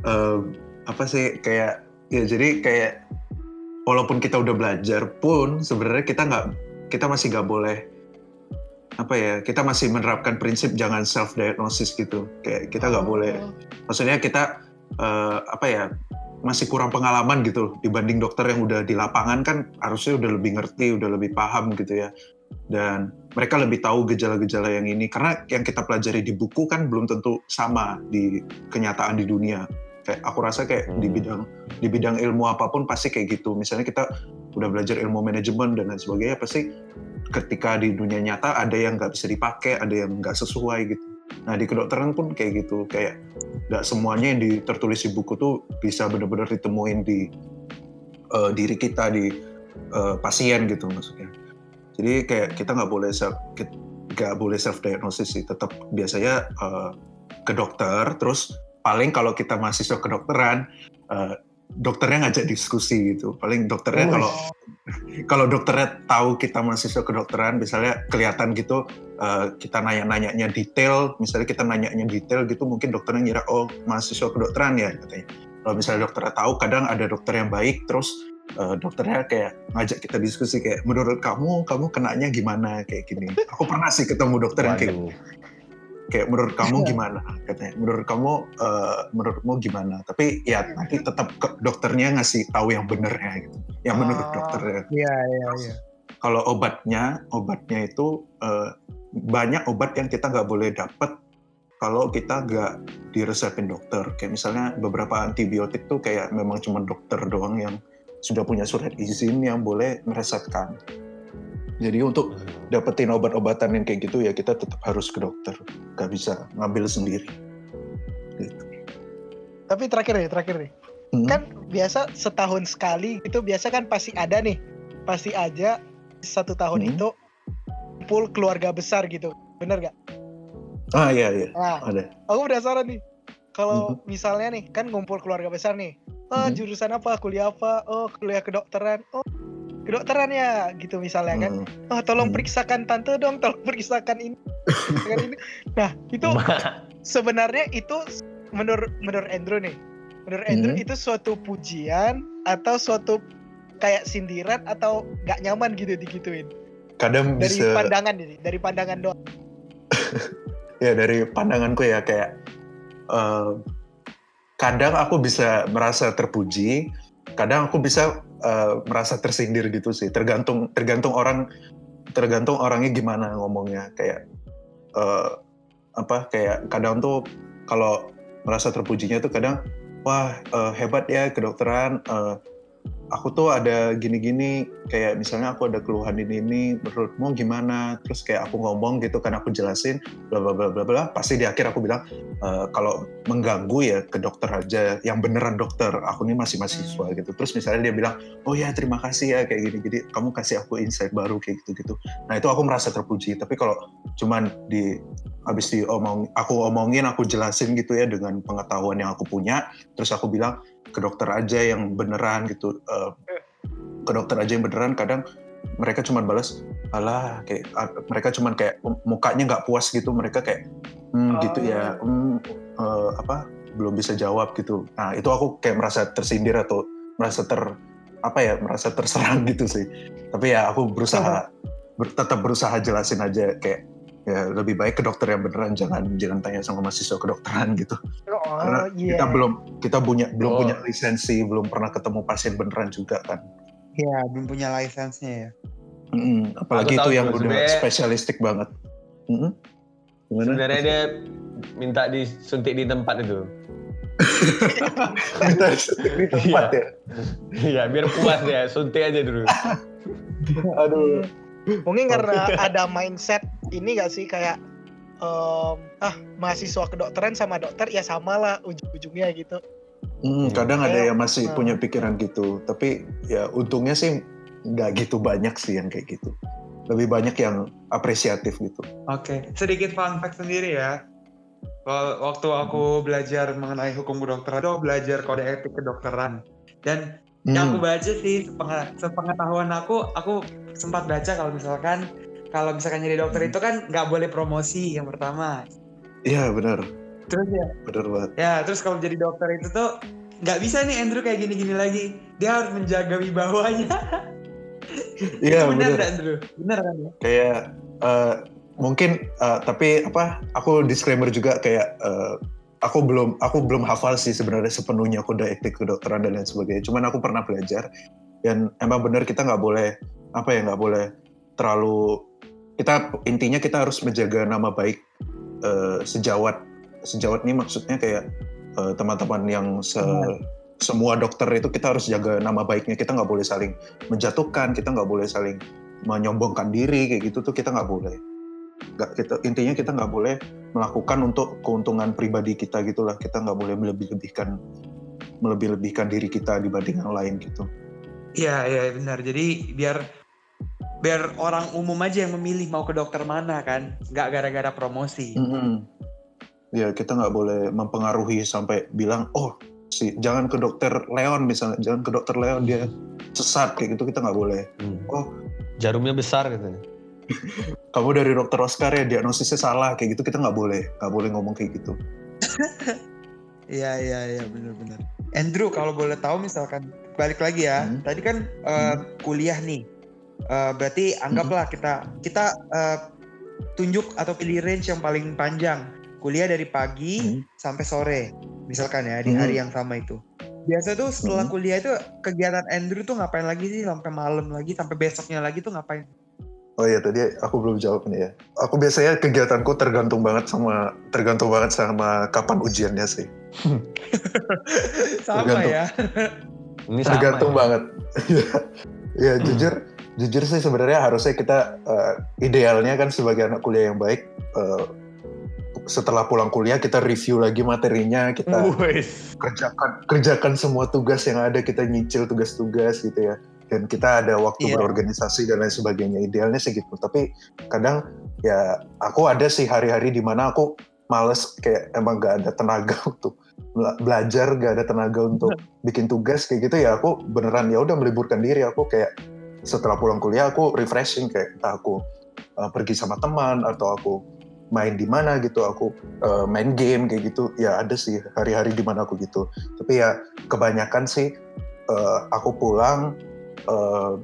eh, apa sih kayak ya jadi kayak walaupun kita udah belajar pun sebenarnya kita nggak kita masih nggak boleh apa ya kita masih menerapkan prinsip jangan self diagnosis gitu kayak kita nggak boleh Oh. maksudnya kita eh, apa ya masih kurang pengalaman gitu dibanding dokter yang udah di lapangan kan harusnya udah lebih ngerti, udah lebih paham gitu ya. Dan mereka lebih tahu gejala-gejala yang ini karena yang kita pelajari di buku kan belum tentu sama di kenyataan di dunia. Kayak aku rasa kayak di Hmm. bidang di bidang ilmu apa pun pasti kayak gitu. Misalnya kita udah belajar ilmu manajemen dan lain sebagainya pasti ketika di dunia nyata ada yang nggak bisa dipakai, ada yang nggak sesuai gitu. Nah di kedokteran pun kayak gitu, kayak nggak semuanya yang tertulis di buku tuh bisa benar-benar ditemuin di eh, diri kita di eh, pasien gitu maksudnya. Jadi kayak kita nggak boleh self nggak boleh self diagnosis sih, tetap biasanya eh, ke dokter. Terus paling kalau kita mahasiswa kedokteran, eh, dokternya ngajak diskusi gitu. Paling dokternya kalau (laughs) kalau dokternya tahu kita mahasiswa kedokteran, misalnya kelihatan gitu eh, kita nanya-nanyanya detail, misalnya kita nanyanya detail gitu, mungkin dokternya ngira oh mahasiswa kedokteran ya katanya. Kalau misalnya dokternya tahu, kadang ada dokter yang baik, terus eh, dokternya kayak ngajak kita diskusi kayak menurut kamu kamu kenanya gimana kayak gini. Aku pernah sih ketemu dokter yang kayak Waduh. Kayak menurut kamu gimana? Katanya menurut kamu eh, menurutmu gimana? Tapi ya nanti tetap ke- dokternya ngasih tahu yang benernya gitu. Yang menurut Ah. dokternya. Iya iya iya. kalau obatnya obatnya itu eh, banyak obat yang kita nggak boleh dapat kalau kita nggak diresepin dokter. Kayak misalnya beberapa antibiotik tuh kayak memang cuma dokter doang yang sudah punya surat izin yang boleh meresepkan jadi untuk dapetin obat-obatan yang kayak gitu ya kita tetap harus ke dokter nggak bisa ngambil sendiri gitu. Tapi terakhir nih, terakhir nih. Hmm. Kan biasa setahun sekali itu biasa kan pasti ada nih. Pasti aja satu tahun Hmm. itu kumpul keluarga besar gitu. Bener gak? ah iya iya Nah, ada aku penasaran nih. Kalau Mhm. misalnya nih, kan ngumpul keluarga besar nih. Oh, Mhm. jurusan apa? Kuliah apa? Oh, kuliah kedokteran. Oh, kedokteran ya, gitu misalnya kan. Hmm. Oh, tolong Hmm. periksakan tante dong, tolong periksakan ini. periksakan ini. Nah, itu (laughs) sebenarnya itu menurut menurut Andrew nih. Menurut Andrew Hmm. itu suatu pujian atau suatu kayak sindiran atau gak nyaman gitu digituin. kadang Dari bisa pandangan ini, dari pandangan doang. (laughs) ya dari pandanganku ya kayak eh, kadang aku bisa merasa terpuji kadang aku bisa eh, merasa tersindir gitu sih. Tergantung tergantung orang tergantung orangnya gimana ngomongnya. Kayak eh, apa kayak kadang tuh kalau merasa terpujinya tuh kadang wah eh, hebat ya kedokteran eh, aku tuh ada gini-gini kayak misalnya aku ada keluhan ini ini menurutmu gimana? Terus kayak aku ngomong gitu kan aku jelasin bla bla bla bla bla pasti di akhir aku bilang "Eh, kalau mengganggu ya ke dokter aja yang beneran dokter aku ini masih mahasiswa gitu. Terus misalnya dia bilang oh ya terima kasih ya kayak gini jadi kamu kasih aku insight baru kayak gitu gitu nah itu aku merasa terpuji tapi kalau cuman di habis diomong aku omongin aku jelasin gitu ya dengan pengetahuan yang aku punya terus aku bilang ke dokter aja yang beneran gitu eh, ke dokter aja yang beneran kadang mereka cuman balas alah kayak ah, mereka cuman kayak mukanya nggak puas gitu mereka kayak hmm, gitu ya hmm, eh, apa belum bisa jawab gitu. Nah itu aku kayak merasa tersindir atau merasa ter apa ya merasa terserang gitu sih. Tapi ya aku berusaha ber- tetap berusaha jelasin aja kayak ya lebih baik ke dokter yang beneran jangan jangan tanya sama mahasiswa kedokteran gitu Oh, karena iya. kita belum kita punya belum Oh. punya lisensi belum pernah ketemu pasien beneran juga kan Iya, belum punya license-nya ya. Mm, apalagi Aku itu yang udah spesialistik banget Mm-mm. gimana Sebenarnya dia minta disuntik di tempat itu. (laughs) Kita di tempat ya Iya, biar puas ya, suntik aja dulu. (laughs) aduh Mungkin karena (laughs) ada mindset ini gak sih kayak em, ah mahasiswa kedokteran sama dokter ya sama lah ujung-ujungnya gitu. Mm, kadang ada Kayak- yang masih Hmm. punya pikiran gitu tapi ya untungnya sih nggak gitu banyak sih yang kayak gitu lebih banyak yang apresiatif gitu Oke, sedikit fun fact sendiri ya. Wa- Waktu aku belajar mengenai hukum kedokteran, aku belajar kode etik kedokteran. Dan yang aku Hmm, baca sih, sepengetahuan aku, aku sempat baca kalau misalkan kalau misalkan jadi dokter itu kan nggak boleh promosi yang pertama. iya benar Terus ya, benar banget ya terus kalau jadi dokter itu tuh nggak bisa nih Andrew kayak gini-gini lagi. Dia harus menjaga wibawanya. (laughs) iya benar Andrew? Benar kan ya? kayak eh, mungkin eh, tapi apa aku disclaimer juga kayak eh, aku belum aku belum hafal sih sebenarnya sepenuhnya kode etik kedokteran dan lain sebagainya. Cuman aku pernah belajar dan emang benar kita nggak boleh apa ya nggak boleh terlalu kita intinya kita harus menjaga nama baik uh, sejawat. Sejawat ini maksudnya kayak uh, teman-teman yang se semua dokter itu kita harus jaga nama baiknya. Kita nggak boleh saling menjatuhkan kita nggak boleh saling menyombongkan diri kayak gitu tuh kita nggak boleh nggak kita intinya kita nggak boleh melakukan untuk keuntungan pribadi kita gitulah kita nggak boleh melebih-lebihkan melebih-lebihkan diri kita dibanding yang lain gitu. Iya iya benar. Jadi biar biar orang umum aja yang memilih mau ke dokter mana kan. Nggak gara-gara promosi. Mm -hmm. ya kita nggak boleh mempengaruhi sampai bilang oh si jangan ke dokter Leon misalnya. Jangan ke dokter Leon dia sesat kayak gitu. Kita nggak boleh. Hmm. oh. Jarumnya besar gitu kamu dari dokter Oscar ya diagnosisnya salah kayak gitu kita nggak boleh nggak boleh ngomong kayak gitu (laughs) Iya iya iya benar-benar. Andrew kalau boleh tahu misalkan balik lagi ya hmm. tadi kan uh, hmm. kuliah nih uh, berarti anggaplah hmm. kita kita uh, tunjuk atau pilih range yang paling panjang kuliah dari pagi hmm. sampai sore misalkan ya di hmm. hari yang sama itu biasa tuh setelah hmm. kuliah itu kegiatan Andrew tuh ngapain lagi sih sampai malam lagi sampai besoknya lagi tuh ngapain Oh iya tadi aku belum jawab nih ya. Aku biasanya kegiatanku tergantung banget sama tergantung banget sama kapan ujiannya sih. (laughs) sama tergantung, ya. Ini sama tergantung ya. banget. (laughs) ya jujur jujur sih sebenarnya harusnya kita uh, idealnya kan sebagai anak kuliah yang baik uh, setelah pulang kuliah kita review lagi materinya, kita Uwis. kerjakan kerjakan semua tugas yang ada, kita nyicil tugas-tugas gitu ya. Dan kita ada waktu yeah. berorganisasi dan lain sebagainya. Idealnya sih gitu. Tapi kadang ya aku ada sih hari-hari di mana aku males kayak emang gak (laughs) ada tenaga untuk belajar, gak ada tenaga untuk bikin tugas kayak gitu ya. Aku beneran ya udah meliburkan diri. Aku kayak setelah pulang kuliah aku refreshing kayak entah aku uh, pergi sama teman atau aku main di mana gitu aku uh, main game kayak gitu ya ada sih hari-hari di mana aku gitu tapi ya kebanyakan sih uh, aku pulang uh,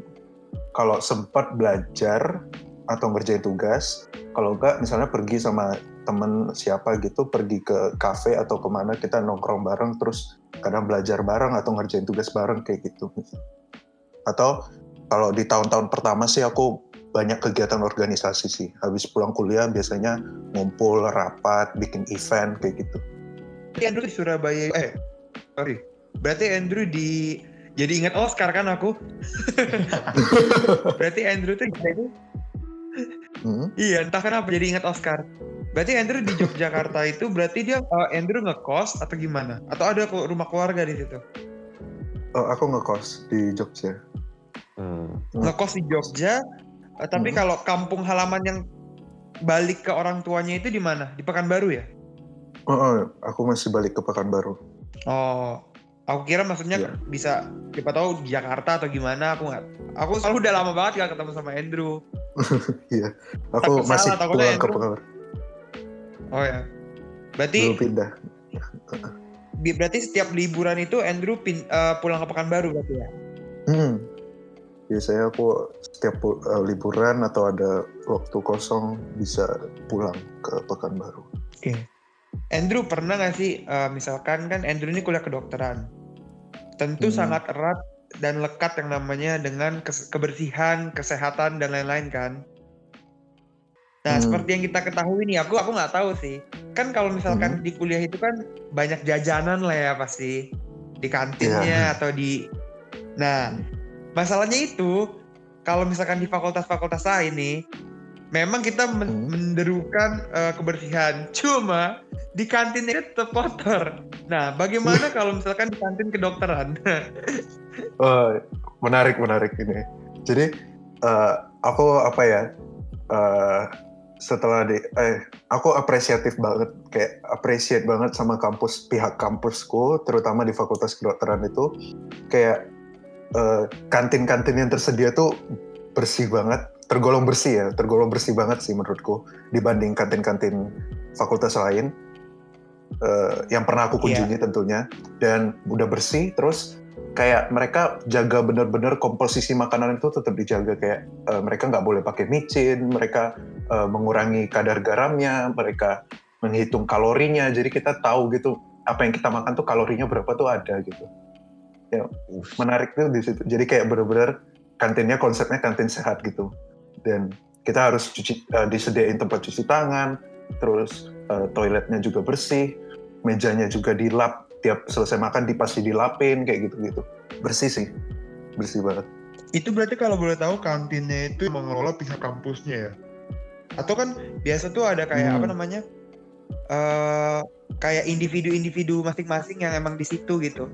kalau sempat belajar atau ngerjain tugas kalau enggak misalnya pergi sama temen siapa gitu pergi ke kafe atau ke mana kita nongkrong bareng terus kadang belajar bareng atau ngerjain tugas bareng kayak gitu atau kalau di tahun-tahun pertama sih aku banyak kegiatan organisasi sih. Habis pulang kuliah biasanya ngumpul, rapat, bikin event kayak gitu. Andrew di Surabaya, eh sorry. Berarti Andrew di jadi ingat Oscar kan aku. (laughs) Berarti Andrew tuh jadi Hmm? Iya, entah kenapa jadi ingat Oscar. Berarti Andrew di Yogyakarta (laughs) itu berarti dia uh, Andrew ngekos atau gimana? Atau ada rumah keluarga di situ? Oh, aku ngekos di Jogja. Hmm. Ngekos di Jogja, Uh, tapi hmm. kalau kampung halaman yang balik ke orang tuanya itu di mana? Di Pekanbaru ya? Oh, oh, aku masih balik ke Pekanbaru. Oh, aku kira maksudnya yeah. bisa siapa tahu di Jakarta atau gimana? Aku nggak. Aku selalu udah lama banget gak ketemu sama Andrew. (laughs) Iya, aku Takut masih salah, pulang ke Pekanbaru. Oh ya, berarti. Belum pindah. berarti setiap liburan itu Andrew pin, uh, pulang ke Pekanbaru berarti ya? Hmm, biasanya aku setiap uh, liburan atau ada waktu kosong bisa pulang ke Pekanbaru. Oke. Okay. Andrew pernah nggak sih uh, misalkan kan Andrew ini kuliah kedokteran, tentu hmm. sangat erat dan lekat yang namanya dengan kebersihan, kesehatan dan lain-lain kan. Nah hmm. seperti yang kita ketahui nih, aku aku nggak tahu sih. Kan kalau misalkan hmm. di kuliah itu kan banyak jajanan lah ya pasti di kantinnya yeah. atau di. Nah masalahnya itu kalau misalkan di fakultas-fakultas lain nih memang kita men hmm. menderukan uh, kebersihan. Cuma di kantinnya tetap kotor. Nah bagaimana kalau misalkan di kantin kedokteran? Oh, (laughs) menarik menarik ini. Jadi uh, aku apa ya uh, setelah di eh aku apresiatif banget kayak appreciate banget sama kampus pihak kampusku terutama di fakultas kedokteran itu. Kayak kantin eh, kantin-kantin yang tersedia tuh bersih banget, tergolong bersih ya, tergolong bersih banget sih menurutku dibanding kantin-kantin fakultas lain. Uh, yang pernah aku kunjungi yeah. tentunya. Dan udah bersih terus kayak mereka jaga bener-bener komposisi makanan itu tetap dijaga. Kayak uh, mereka nggak boleh pakai micin, mereka uh, mengurangi kadar garamnya, mereka menghitung kalorinya. Jadi kita tahu gitu apa yang kita makan tuh kalorinya berapa tuh ada gitu. Ya menarik tuh di situ. Jadi kayak bener-bener kantinnya konsepnya kantin sehat gitu dan kita harus cuci uh, disediain tempat cuci tangan terus uh, toiletnya juga bersih mejanya juga dilap tiap selesai makan dipasti dilapin kayak gitu gitu bersih sih bersih banget Itu berarti kalau boleh tahu kantinnya itu mengelola pihak kampusnya ya? Atau kan biasa tuh ada kayak Hmm. apa namanya? eh kayak individu-individu masing-masing yang emang di situ gitu.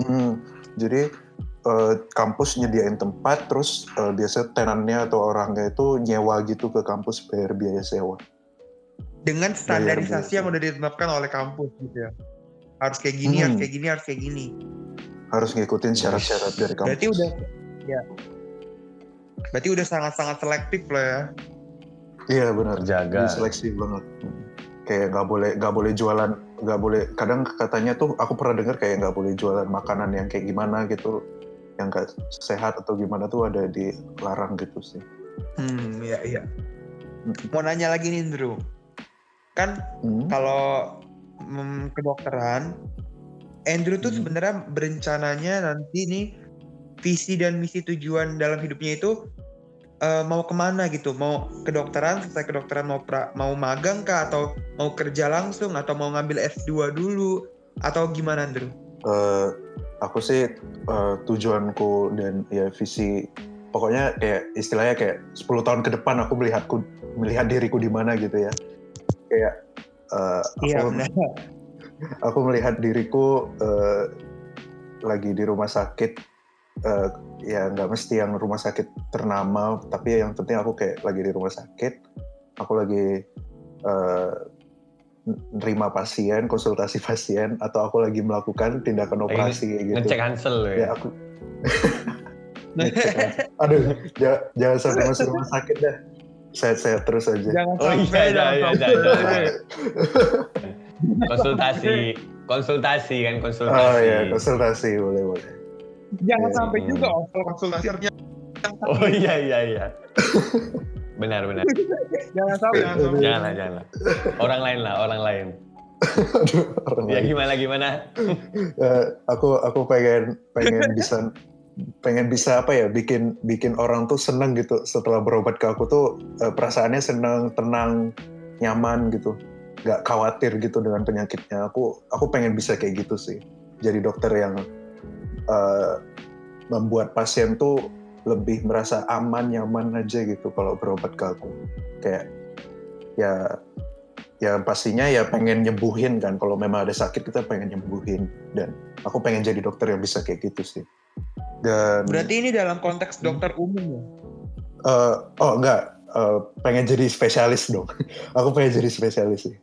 Hmm, jadi eh, kampus nyediain tempat, terus eh, biasa tenannya atau orangnya itu nyewa gitu ke kampus bayar biaya sewa. Dengan standarisasi yang udah ditetapkan oleh kampus gitu ya. Harus kayak gini, Hmm. harus kayak gini, harus kayak gini. Harus ngikutin syarat-syarat dari kampus. Berarti udah ya. Berarti udah sangat-sangat selektif lah ya. Iya benar. Terjaga. Seleksi banget. Kayak nggak boleh nggak boleh jualan nggak boleh. Kadang katanya tuh aku pernah dengar kayak nggak boleh jualan makanan yang kayak gimana gitu, yang nggak sehat atau gimana tuh ada dilarang gitu sih. Hmm, iya iya. Mau nanya lagi nih, Andrew. Kan Hmm. kalau mm, kedokteran Andrew tuh Hmm. sebenarnya berencananya nanti nih visi dan misi tujuan dalam hidupnya itu eh, mau ke mana gitu mau kedokteran selesai kedokteran mau pra- mau magang kah atau mau kerja langsung atau mau ngambil S2 dulu atau gimana Andrew? Eh, aku sih eh, tujuanku dan ya visi pokoknya kayak istilahnya kayak 10 tahun ke depan aku melihatku melihat diriku di mana gitu ya kayak Iya aku benar. (laughs) aku melihat diriku eh, lagi di rumah sakit eh, ya nggak mesti yang rumah sakit ternama tapi yang penting aku kayak lagi di rumah sakit aku lagi n- nerima pasien konsultasi pasien atau aku lagi melakukan tindakan operasi kayak gitu Ngecek Hansel ya ya. aku aduh ja- jangan sampai masuk rumah sakit dah sehat-sehat terus aja Jangan Oh iya, sampai, iya, jangan iya, sampai. jangan, jangan. konsultasi, konsultasi kan konsultasi. oh ya konsultasi boleh boleh Jangan Iya. sampai juga konsultasi artinya Oh iya iya iya. Benar benar. (laughs) jangan sampai jangan sampai. Janganlah janganlah. Orang lain lah orang lain. aduh orang Ya lain. gimana gimana? (laughs) Eh, aku aku pengen pengen bisa pengen bisa apa ya bikin bikin orang tuh seneng gitu setelah berobat ke aku tuh eh, perasaannya seneng tenang nyaman gitu nggak khawatir gitu dengan penyakitnya aku aku pengen bisa kayak gitu sih jadi dokter yang eh, membuat pasien tuh lebih merasa aman nyaman aja gitu kalau berobat ke aku. Kayak ya ya pastinya ya pengen nyembuhin kan. Kalau memang ada sakit kita pengen nyembuhin. Dan aku pengen jadi dokter yang bisa kayak gitu sih. Dan Berarti ini dalam konteks dokter umum ya? eh, oh enggak. Eh, pengen jadi spesialis dong. (laughs) Aku pengen jadi spesialis sih.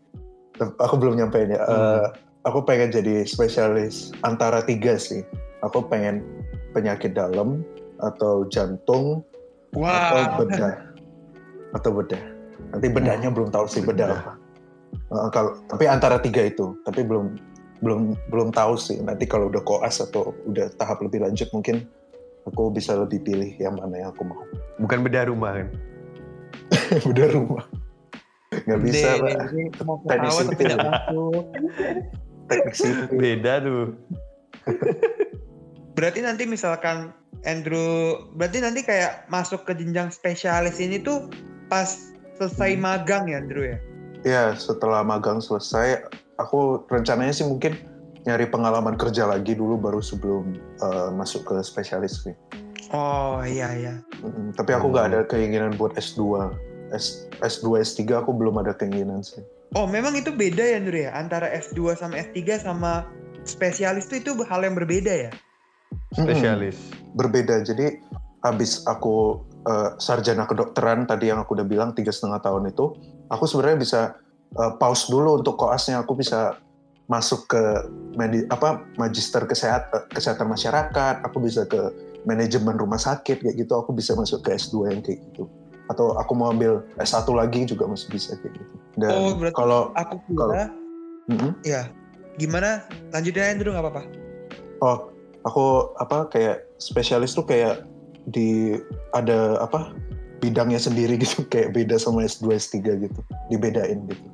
Aku belum nyampein ya. Eh, aku pengen jadi spesialis antara tiga sih. Aku pengen penyakit dalam atau jantung atau Wah, bedah. Atau bedah. Nanti bedahnya belum tahu sih bedah apa. Eh, kalau tapi antara tiga itu. Tapi belum belum belum tahu sih. Nanti kalau udah koas atau udah tahap lebih lanjut mungkin aku bisa lebih pilih yang mana yang aku mau. Bukan bedah rumah kan? (laughs) udah rumah. Nggak bisa mau Teknik sipil. teknik sipil. Beda tuh. Berarti nanti misalkan Andrew, berarti nanti kayak masuk ke jenjang spesialis ini tuh pas selesai magang ya Andrew ya? ya setelah magang selesai aku rencananya sih mungkin nyari pengalaman kerja lagi dulu baru sebelum eh, masuk ke spesialis sih Oh iya iya. Mm, tapi aku nggak ada keinginan buat S2 S, S2 S3 aku belum ada keinginan sih Oh memang itu beda ya Andrew ya? Antara S2 sama S3 sama spesialis tuh itu hal yang berbeda ya? Spesialis. berbeda. Jadi habis aku eh, sarjana kedokteran tadi yang aku udah bilang tiga setengah tahun itu, aku sebenarnya bisa eh, pause dulu untuk koasnya. Aku bisa masuk ke medi, apa magister kesehatan kesehatan masyarakat. Aku bisa ke manajemen rumah sakit kayak gitu. Aku bisa masuk ke S2 yang kayak gitu. Atau aku mau ambil S1 lagi juga masih bisa kayak gitu. Dan Oh, berarti- kalau Aku Kalau- kira, Mm-mm. ya gimana? Lanjut aja Andrew nggak apa-apa. Oh, aku apa kayak spesialis tuh kayak di ada apa bidangnya sendiri (laughs) gitu kayak beda sama S2 S3 gitu dibedain gitu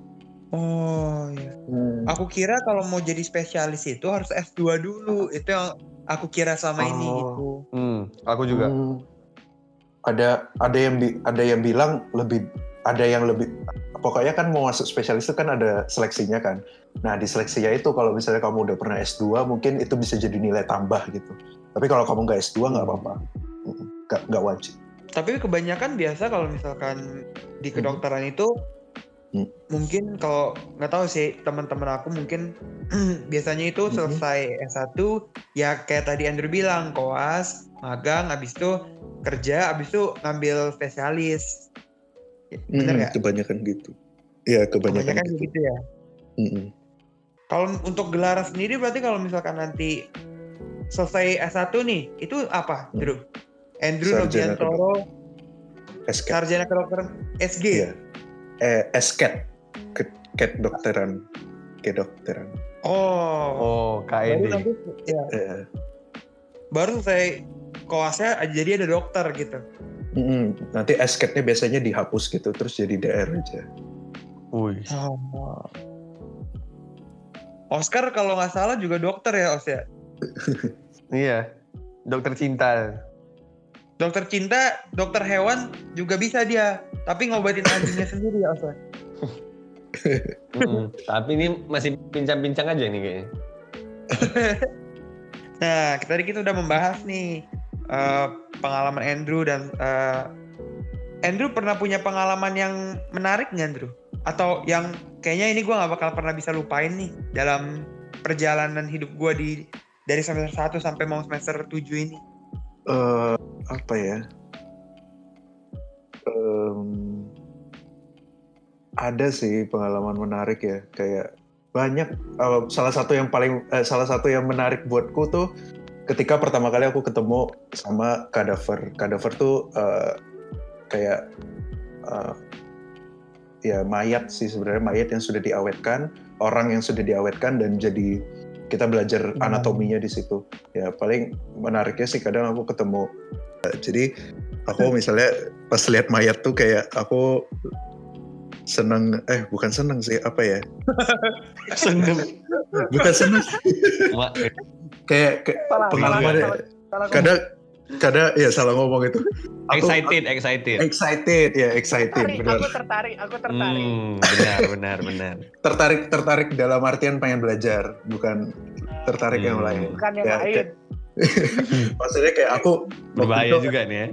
Oh iya. Hmm. Aku kira kalau mau jadi spesialis itu harus S2 dulu. Itu yang aku kira selama ini Oh. gitu. Hmm, aku juga. Hmm. Ada ada yang bi- ada yang bilang lebih ada yang lebih pokoknya kan mau masuk spesialis itu kan ada seleksinya kan. Nah di seleksinya itu kalau misalnya kamu udah pernah S2 mungkin itu bisa jadi nilai tambah gitu. Tapi kalau kamu nggak S2 nggak apa-apa, nggak nggak wajib. Tapi kebanyakan biasa kalau misalkan di Hmm. kedokteran itu Hmm. mungkin kalau nggak tahu sih teman-teman aku mungkin (clears throat) biasanya itu Hmm. selesai S1 ya kayak tadi Andrew bilang koas, magang, habis itu kerja, habis itu ngambil spesialis. Ya, Bener Mm, nggak? Kebanyakan gitu. Iya kebanyakan, Kebanyakan gitu. gitu ya. Mm-mm. Kalau untuk gelar sendiri berarti kalau misalkan nanti selesai S1 nih, itu apa, Hmm. Drew? Andrew Sarjana Nogiantoro, sarjana kedokteran SG. Iya. Eh, SCAT. Ke- Cat dokteran. Kedokteran. Oh. Oh, Baru KED. nanti ya, Eh, baru selesai koasnya jadi ada dokter gitu. Mm-mm. Nanti SCAT-nya biasanya dihapus gitu, terus jadi DR aja. Wih. Oh. Oscar kalau nggak salah juga dokter ya, Os ya. (laughs) Iya. Dokter cinta. Dokter cinta, dokter hewan juga bisa dia, tapi ngobatin anjingnya sendiri ya, Os. ya? (laughs) Tapi ini masih pincang-pincang aja nih kayaknya. (laughs) Nah, tadi kita udah membahas nih eh, pengalaman Andrew dan eh, Andrew pernah punya pengalaman yang menarik nggak Andrew? Atau yang kayaknya ini gue nggak bakal pernah bisa lupain nih dalam perjalanan hidup gue di dari semester 1 sampai mau semester 7 ini. eh apa ya? Em, ada sih pengalaman menarik ya, kayak banyak. eh, salah satu yang paling, eh, salah satu yang menarik buatku tuh ketika pertama kali aku ketemu sama kadaver. Kadaver tuh eh, kayak eh, ya mayat sih sebenarnya mayat yang sudah diawetkan, orang yang sudah diawetkan dan jadi kita belajar Hmm. anatominya di situ. Ya paling menariknya sih kadang aku ketemu eh, jadi aku (laughs) misalnya pas lihat mayat tuh kayak aku seneng eh bukan seneng sih apa ya Seneng. bukan seneng kayak, kayak Salah, pengalaman salah, salah, salah kadang kadang ya salah ngomong itu Aku- excited, excited. excited ya excited tertarik, benar aku tertarik, aku tertarik. Hmm, benar, benar, benar. (laughs) tertarik tertarik dalam artian pengen belajar bukan tertarik yang Hmm. lain Bukan yang Ya, lain. kayak- (laughs) maksudnya kayak aku Berbahaya itu juga nih ya.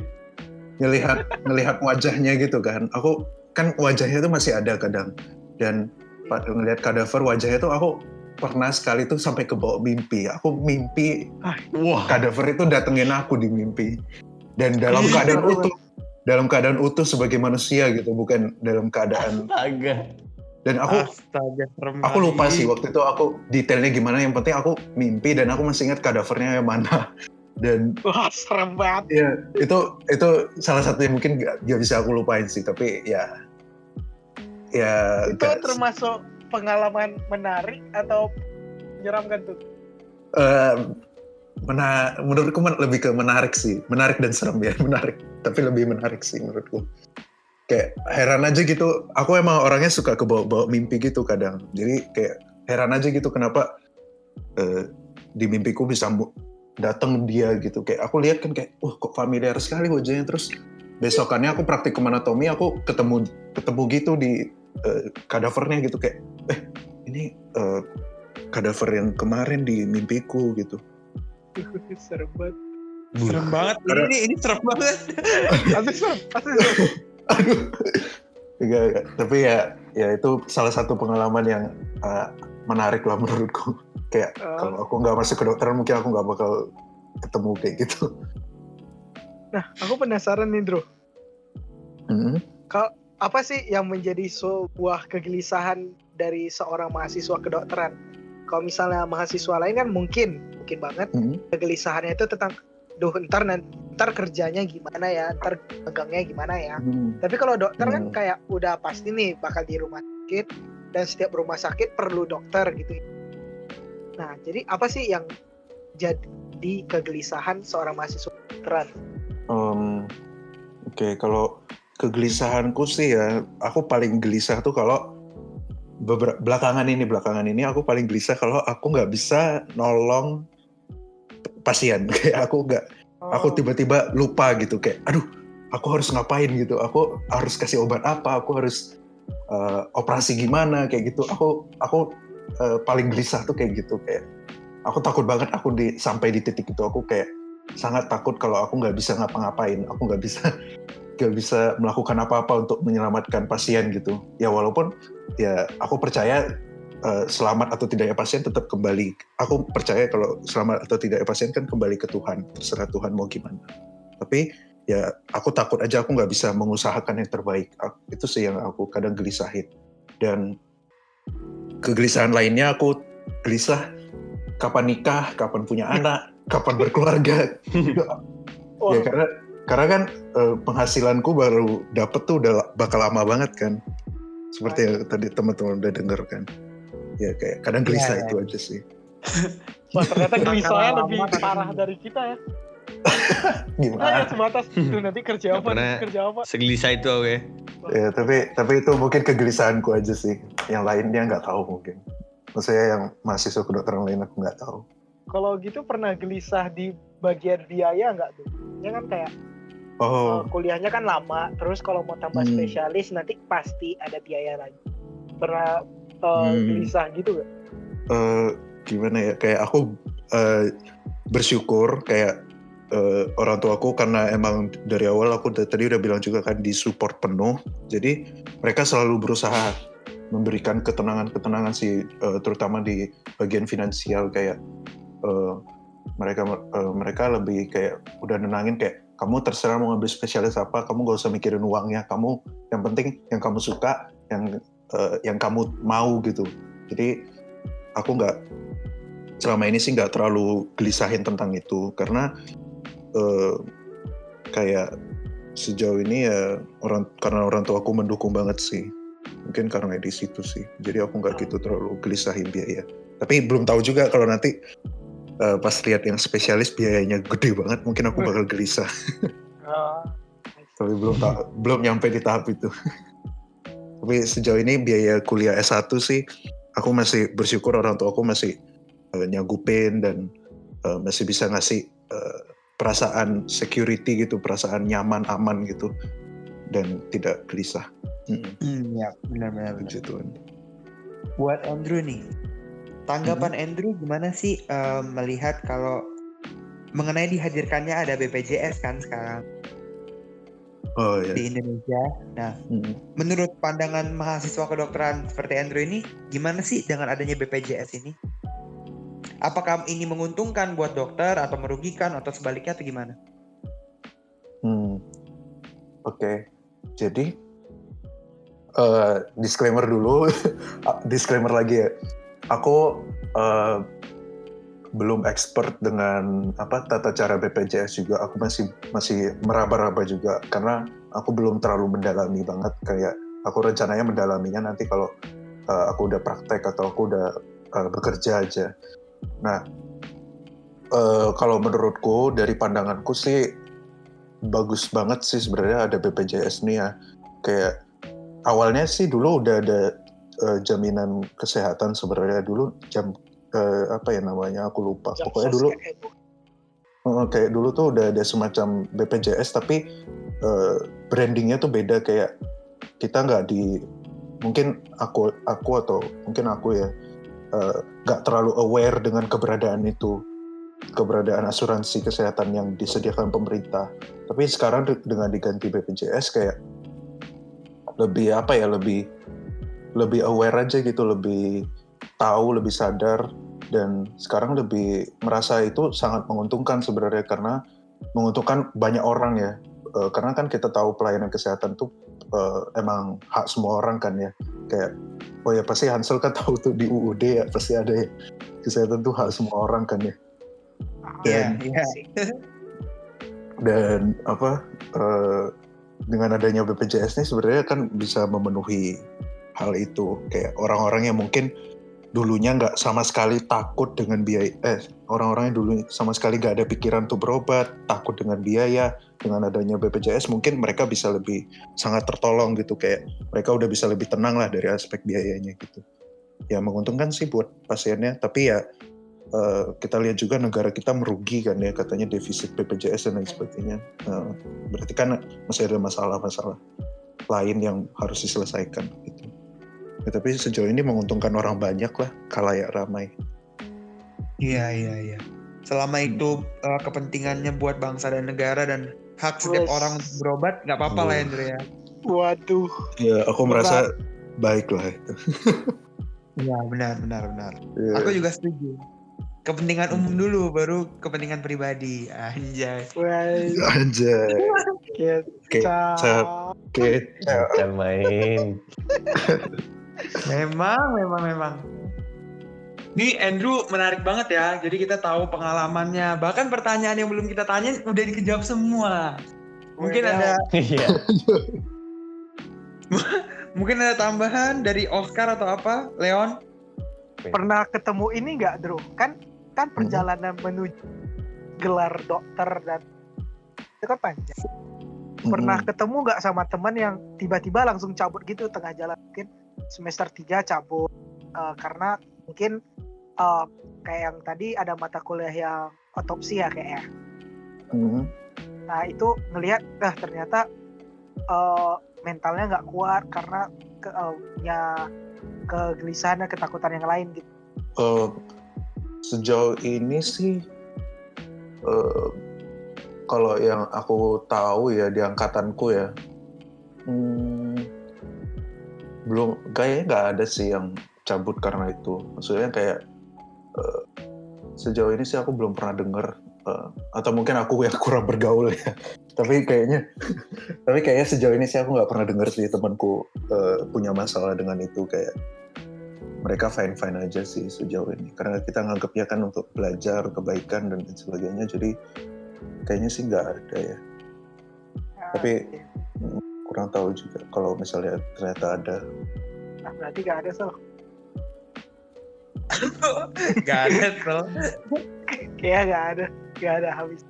ngelihat ngelihat wajahnya gitu kan aku kan wajahnya tuh masih ada kadang dan ngelihat kadaver wajahnya tuh aku pernah sekali tuh sampai ke bawah mimpi. Aku mimpi Wah. kadaver itu datengin aku di mimpi. Dan dalam Ih, keadaan utuh dalam keadaan utuh sebagai manusia gitu bukan dalam keadaan Astaga. dan aku Astaga, serem aku lupa sih waktu itu aku detailnya gimana. Yang penting aku mimpi dan aku masih ingat kadavernya yang mana. (laughs) Dan Wah, serem banget. ya itu itu salah satu yang mungkin gak, gak bisa aku lupain sih tapi ya ya Itu gak- termasuk pengalaman menarik atau menyeramkan tuh? eh, mena- menurutku men- lebih ke menarik sih. Menarik dan serem ya (laughs) menarik. Tapi lebih menarik sih menurutku. Kayak heran aja gitu. Aku emang orangnya suka ke bawa-bawa mimpi gitu kadang. Jadi kayak heran aja gitu kenapa eh, di mimpiku bisa datang dia gitu. Kayak aku lihat kan kayak wah kok familiar sekali wajahnya. Terus besokannya aku praktikum anatomi aku ketemu ketemu gitu di eh, kadavernya gitu kayak eh ini eh, kadaver yang kemarin di mimpiku gitu (laughs) serem banget. serem banget. Karena- Ini ini serem banget. Asli serem, asli serem. aduh Enggak, enggak. tapi ya ya itu salah satu pengalaman yang eh, menarik lah menurutku kayak Oh. kalau aku nggak masuk ke dokteran mungkin aku nggak bakal ketemu kayak gitu Nah, aku penasaran nih, Bro. Hmm. Apa sih yang menjadi sebuah kegelisahan dari seorang mahasiswa kedokteran? Kalau misalnya mahasiswa lain kan mungkin, mungkin banget Hmm. kegelisahannya itu tentang, duh ntar nanti ntar kerjanya gimana ya, ntar megangnya gimana ya. Hmm. Tapi kalau dokter kan Hmm. kayak udah pasti nih bakal di rumah sakit dan setiap rumah sakit perlu dokter gitu. Nah, jadi apa sih yang jadi kegelisahan seorang mahasiswa kedokteran? Em, Oke, kalau kegelisahanku sih ya, aku paling gelisah tuh kalau belakangan ini belakangan ini aku paling gelisah kalau aku nggak bisa nolong pasien. (laughs) Kayak aku nggak aku Oh. tiba-tiba lupa gitu kayak aduh aku harus ngapain gitu? Aku harus kasih obat apa? Aku harus eh, operasi gimana? Kayak gitu. Aku aku eh, paling gelisah tuh kayak gitu kayak aku takut banget aku di sampai di titik itu. Aku kayak sangat takut kalau aku nggak bisa ngapa-ngapain aku nggak bisa nggak bisa melakukan apa-apa untuk menyelamatkan pasien gitu. Ya walaupun ya aku percaya eh, selamat atau tidaknya pasien tetap kembali. Aku percaya kalau selamat atau tidaknya pasien kan kembali ke Tuhan terserah Tuhan mau gimana. Tapi ya aku takut aja aku nggak bisa mengusahakan yang terbaik. Ak- itu sih yang aku kadang gelisahin. Dan kegelisahan lainnya aku gelisah kapan nikah kapan punya anak kapan berkeluarga. Oh, (laughs) ya karena karena kan eh, penghasilanku baru dapet tuh udah bakal lama banget kan. Seperti yang tadi teman-teman udah denger kan. Ya kayak kadang gelisah Iya, itu aja sih. (laughs) Wah, ternyata gelisahnya lebih parah dari kita ya. (laughs) Gimana? Hanya sebatas tuh nanti kerja apa, nanti kerja apa. Segelisah itu aku ya. ya tapi tapi itu mungkin kegelisahanku aja sih. Yang lainnya nggak tahu mungkin. Maksudnya yang mahasiswa kedokteran lain aku nggak tahu. Kalau gitu pernah gelisah di bagian biaya nggak tuh? Ya kan kayak oh eh, kuliahnya kan lama, terus kalau mau tambah Hmm. spesialis nanti pasti ada biaya lagi. Pernah eh, Hmm. gelisah gitu gak? eh, gimana ya kayak aku eh, bersyukur kayak eh, orang tua aku karena emang dari awal aku tadi udah bilang juga kan di support penuh jadi mereka selalu berusaha memberikan ketenangan-ketenangan sih eh, terutama di bagian finansial kayak eh, mereka eh, mereka lebih kayak udah nenangin kayak kamu terserah mau ngambil spesialis apa kamu gak usah mikirin uangnya. Kamu yang penting yang kamu suka yang eh, yang kamu mau gitu. Jadi aku nggak selama ini sih nggak terlalu gelisahin tentang itu. Karena eh, kayak sejauh ini ya orang karena orang tua aku mendukung banget sih. Mungkin karena di situ sih. Jadi aku nggak gitu terlalu gelisahin biaya tapi belum tahu juga kalau nanti eh, pas lihat yang spesialis biayanya gede banget mungkin aku bakal gelisah. Ah, (laughs) tapi belum ta- belum nyampe di tahap itu. Tapi sejauh ini biaya kuliah S1 sih aku masih bersyukur orang tua aku masih eh, nyanggupin dan eh, masih bisa ngasih eh, perasaan security gitu perasaan nyaman aman gitu. Dan tidak gelisah. Mm, Hmm, ya benar-benar. puji Tuhan. Buat Andrew nih, tanggapan Andrew gimana sih eh, melihat kalau mengenai dihadirkannya ada BPJS kan sekarang oh ya di Indonesia. Nah, Mm. menurut pandangan mahasiswa kedokteran seperti Andrew ini, gimana sih dengan adanya BPJS ini? Apakah ini menguntungkan buat dokter atau merugikan atau sebaliknya atau gimana? Hmm. Oke, jadi eh, disclaimer dulu, (laughs) disclaimer lagi ya. Aku eh, belum expert dengan apa tata cara BPJS juga. Aku masih masih meraba-raba juga karena aku belum terlalu mendalami banget. Kayak aku rencananya mendalaminya nanti kalau eh, aku udah praktek atau aku udah eh, bekerja aja. Nah, eh, kalau menurutku dari pandanganku sih bagus banget sih sebenarnya ada BPJS nih ya. Kayak awalnya sih dulu udah ada eh, jaminan kesehatan sebenarnya dulu jam eh, apa ya namanya aku lupa. jam Pokoknya dulu kayak eh, kayak dulu tuh udah ada semacam BPJS tapi eh, brandingnya tuh beda kayak kita nggak di mungkin aku aku atau mungkin aku ya nggak terlalu aware dengan keberadaan itu keberadaan asuransi kesehatan yang disediakan pemerintah. Tapi sekarang de- dengan diganti BPJS kayak lebih apa ya lebih lebih aware aja gitu, lebih tahu, lebih sadar dan sekarang lebih merasa itu sangat menguntungkan sebenarnya karena menguntungkan banyak orang ya. Eh, karena kan kita tahu pelayanan kesehatan tuh eh, emang hak semua orang kan ya. Kayak oh ya pasti Hansel kan (laughs) tahu tuh di UUD ya pasti ada ya. Kesehatan tuh hak semua orang kan ya. Iya, Dan iya. dan apa eh, dengan adanya BPJS ini sebenarnya kan bisa memenuhi hal itu. Kayak orang-orang yang mungkin dulunya nggak sama sekali takut dengan biaya eh orang-orang yang dulu sama sekali nggak ada pikiran untuk berobat takut dengan biaya dengan adanya BPJS mungkin mereka bisa lebih sangat tertolong gitu. Kayak mereka udah bisa lebih tenang lah dari aspek biayanya gitu. Ya menguntungkan sih buat pasiennya tapi ya eh, kita lihat juga negara kita merugi kan ya katanya defisit BPJS dan lain sebagainya. Eh, berarti kan masih ada masalah-masalah lain yang harus diselesaikan gitu Ya, tapi sejauh ini menguntungkan orang banyak lah kalayak ramai Iya iya iya. Selama itu uh, kepentingannya buat bangsa dan negara dan hak setiap orang untuk berobat nggak apa-apa lah Wah. Andrew ya. Waduh. ya aku merasa baik lah itu Iya benar benar benar. Ya. Aku juga setuju. Kepentingan umum dulu baru kepentingan pribadi. Anjay. Wah, Anjay. kita. Kecap. Kecap. Jangan main. Memang memang memang. Nih Andrew menarik banget ya. Jadi kita tahu pengalamannya. Bahkan pertanyaan yang belum kita tanya udah dikejawab semua. Mungkin ada (laughs) Iya. (laughs) mungkin ada tambahan dari Oscar atau apa, Leon? Pernah ketemu ini nggak, Drew? Kan kan perjalanan menuju gelar dokter dan itu kan panjang. Pernah ketemu nggak sama teman yang tiba-tiba langsung cabut gitu tengah jalan? Mungkin semester 3 cabut eh, karena mungkin eh, kayak yang tadi ada mata kuliah yang otopsi ya kayaknya. Mm. Nah itu ngelihat, eh ternyata eh, mentalnya nggak kuat karena ke, eh, punya kegelisahan dan ketakutan yang lain gitu. Eh, sejauh ini sih eh, kalau yang aku tahu ya di angkatanku ya hmm, belum kayaknya nggak ada sih yang cabut karena itu. Maksudnya kayak eh, sejauh ini sih aku belum pernah dengar eh, atau mungkin aku yang kurang bergaul ya. (laughs) Tapi kayaknya (laughs) tapi kayaknya sejauh ini sih aku nggak pernah dengar sih temanku eh, punya masalah dengan itu. Kayak mereka fine fine aja sih sejauh ini. Karena kita nganggapnya kan untuk belajar kebaikan dan sebagainya. Jadi kayaknya sih nggak ada ya. Nah, Tapi- iya. Kurang tahu juga kalau misalnya ternyata ada Nah, berarti nggak ada so. (laughs) Gak ada tuh. Kayak nggak ada, nggak ada habis.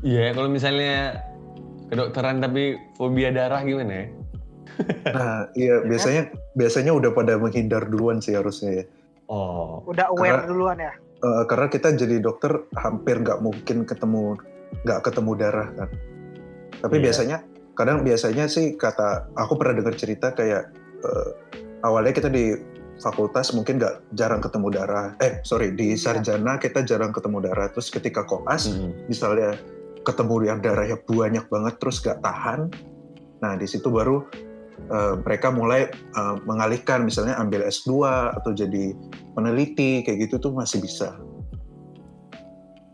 Iya, kalau misalnya kedokteran tapi fobia darah gimana ya? nah iya biasanya biasanya udah pada menghindar duluan sih harusnya ya Oh, Udah aware Karena- duluan ya. Eh, karena kita jadi dokter hampir nggak mungkin ketemu nggak ketemu darah kan tapi Iya. biasanya kadang biasanya sih kata aku pernah dengar cerita kayak eh, awalnya kita di fakultas mungkin nggak jarang ketemu darah. Eh sorry di Iya. sarjana kita jarang ketemu darah. Terus ketika koas mm. misalnya ketemu yang darahnya banyak banget terus gak tahan nah di situ baru eh, mereka mulai eh, mengalihkan. Misalnya ambil S2 atau jadi peneliti kayak gitu tuh masih bisa.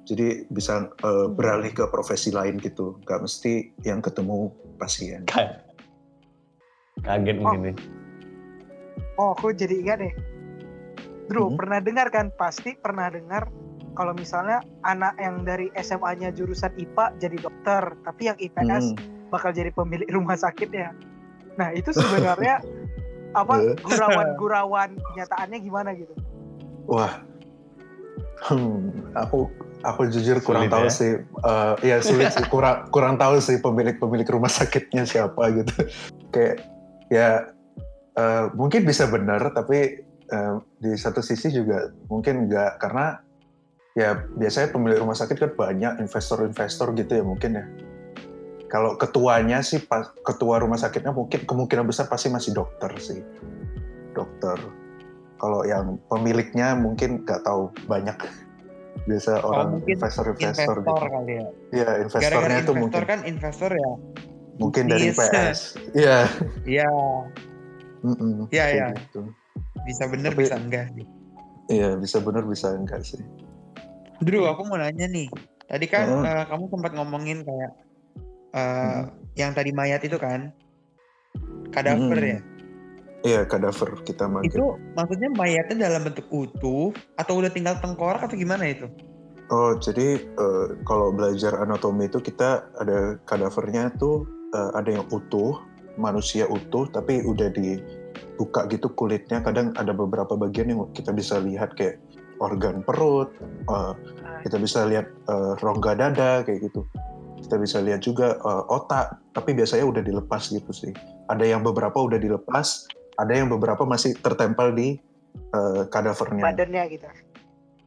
Jadi bisa eh, beralih ke profesi lain gitu. Gak mesti yang ketemu pasien Ka- kaget mungkin nih. Oh, aku jadi ingat nih. Drew, Mhm. pernah dengar kan? Pasti pernah dengar kalau misalnya anak yang dari SMA-nya jurusan IPA jadi dokter, tapi yang IPS Hmm. bakal jadi pemilik rumah sakitnya. Nah, itu sebenarnya (laughs) apa Eh. gurauan-gurauan kenyataannya gimana gitu? Wah, hmm, aku aku jujur kurang Sulit tahu ya? sih. Eh, ya sulit sih, kurang kurang tahu sih pemilik-pemilik rumah sakitnya siapa gitu. Kayak ya eh, mungkin bisa benar, tapi eh, di satu sisi juga mungkin enggak karena ya biasanya pemilik rumah sakit kan banyak investor-investor gitu ya mungkin ya. Kalau ketuanya sih pas ketua rumah sakitnya mungkin kemungkinan besar pasti masih dokter sih, dokter kalau yang pemiliknya mungkin nggak tahu banyak biasa orang mungkin investor-investor Investor gitu. kali ya. Iya, investornya itu investor mungkin kan investor ya. mungkin dari. PS. Iya, Iya, Iya, iya. gitu. bisa bener Tapi- bisa enggak. Iya, bisa benar bisa enggak sih. Drew, aku mau nanya nih. Tadi kan Hmm. eh, kamu sempat ngomongin kayak eh, yang tadi mayat itu kan kadaver Hmm. ya. Iya, kadaver kita makin. Itu maksudnya mayatnya dalam bentuk utuh atau udah tinggal tengkorak atau gimana itu? Oh, jadi eh, kalau belajar anatomi itu kita ada kadavernya tuh eh, ada yang utuh, manusia utuh, tapi udah di buka gitu kulitnya kadang ada beberapa bagian yang kita bisa lihat kayak organ perut uh, kita bisa lihat uh, rongga dada kayak gitu kita bisa lihat juga uh, otak tapi biasanya udah dilepas gitu sih ada yang beberapa udah dilepas ada yang beberapa masih tertempel di uh, kadavernya badannya gitu.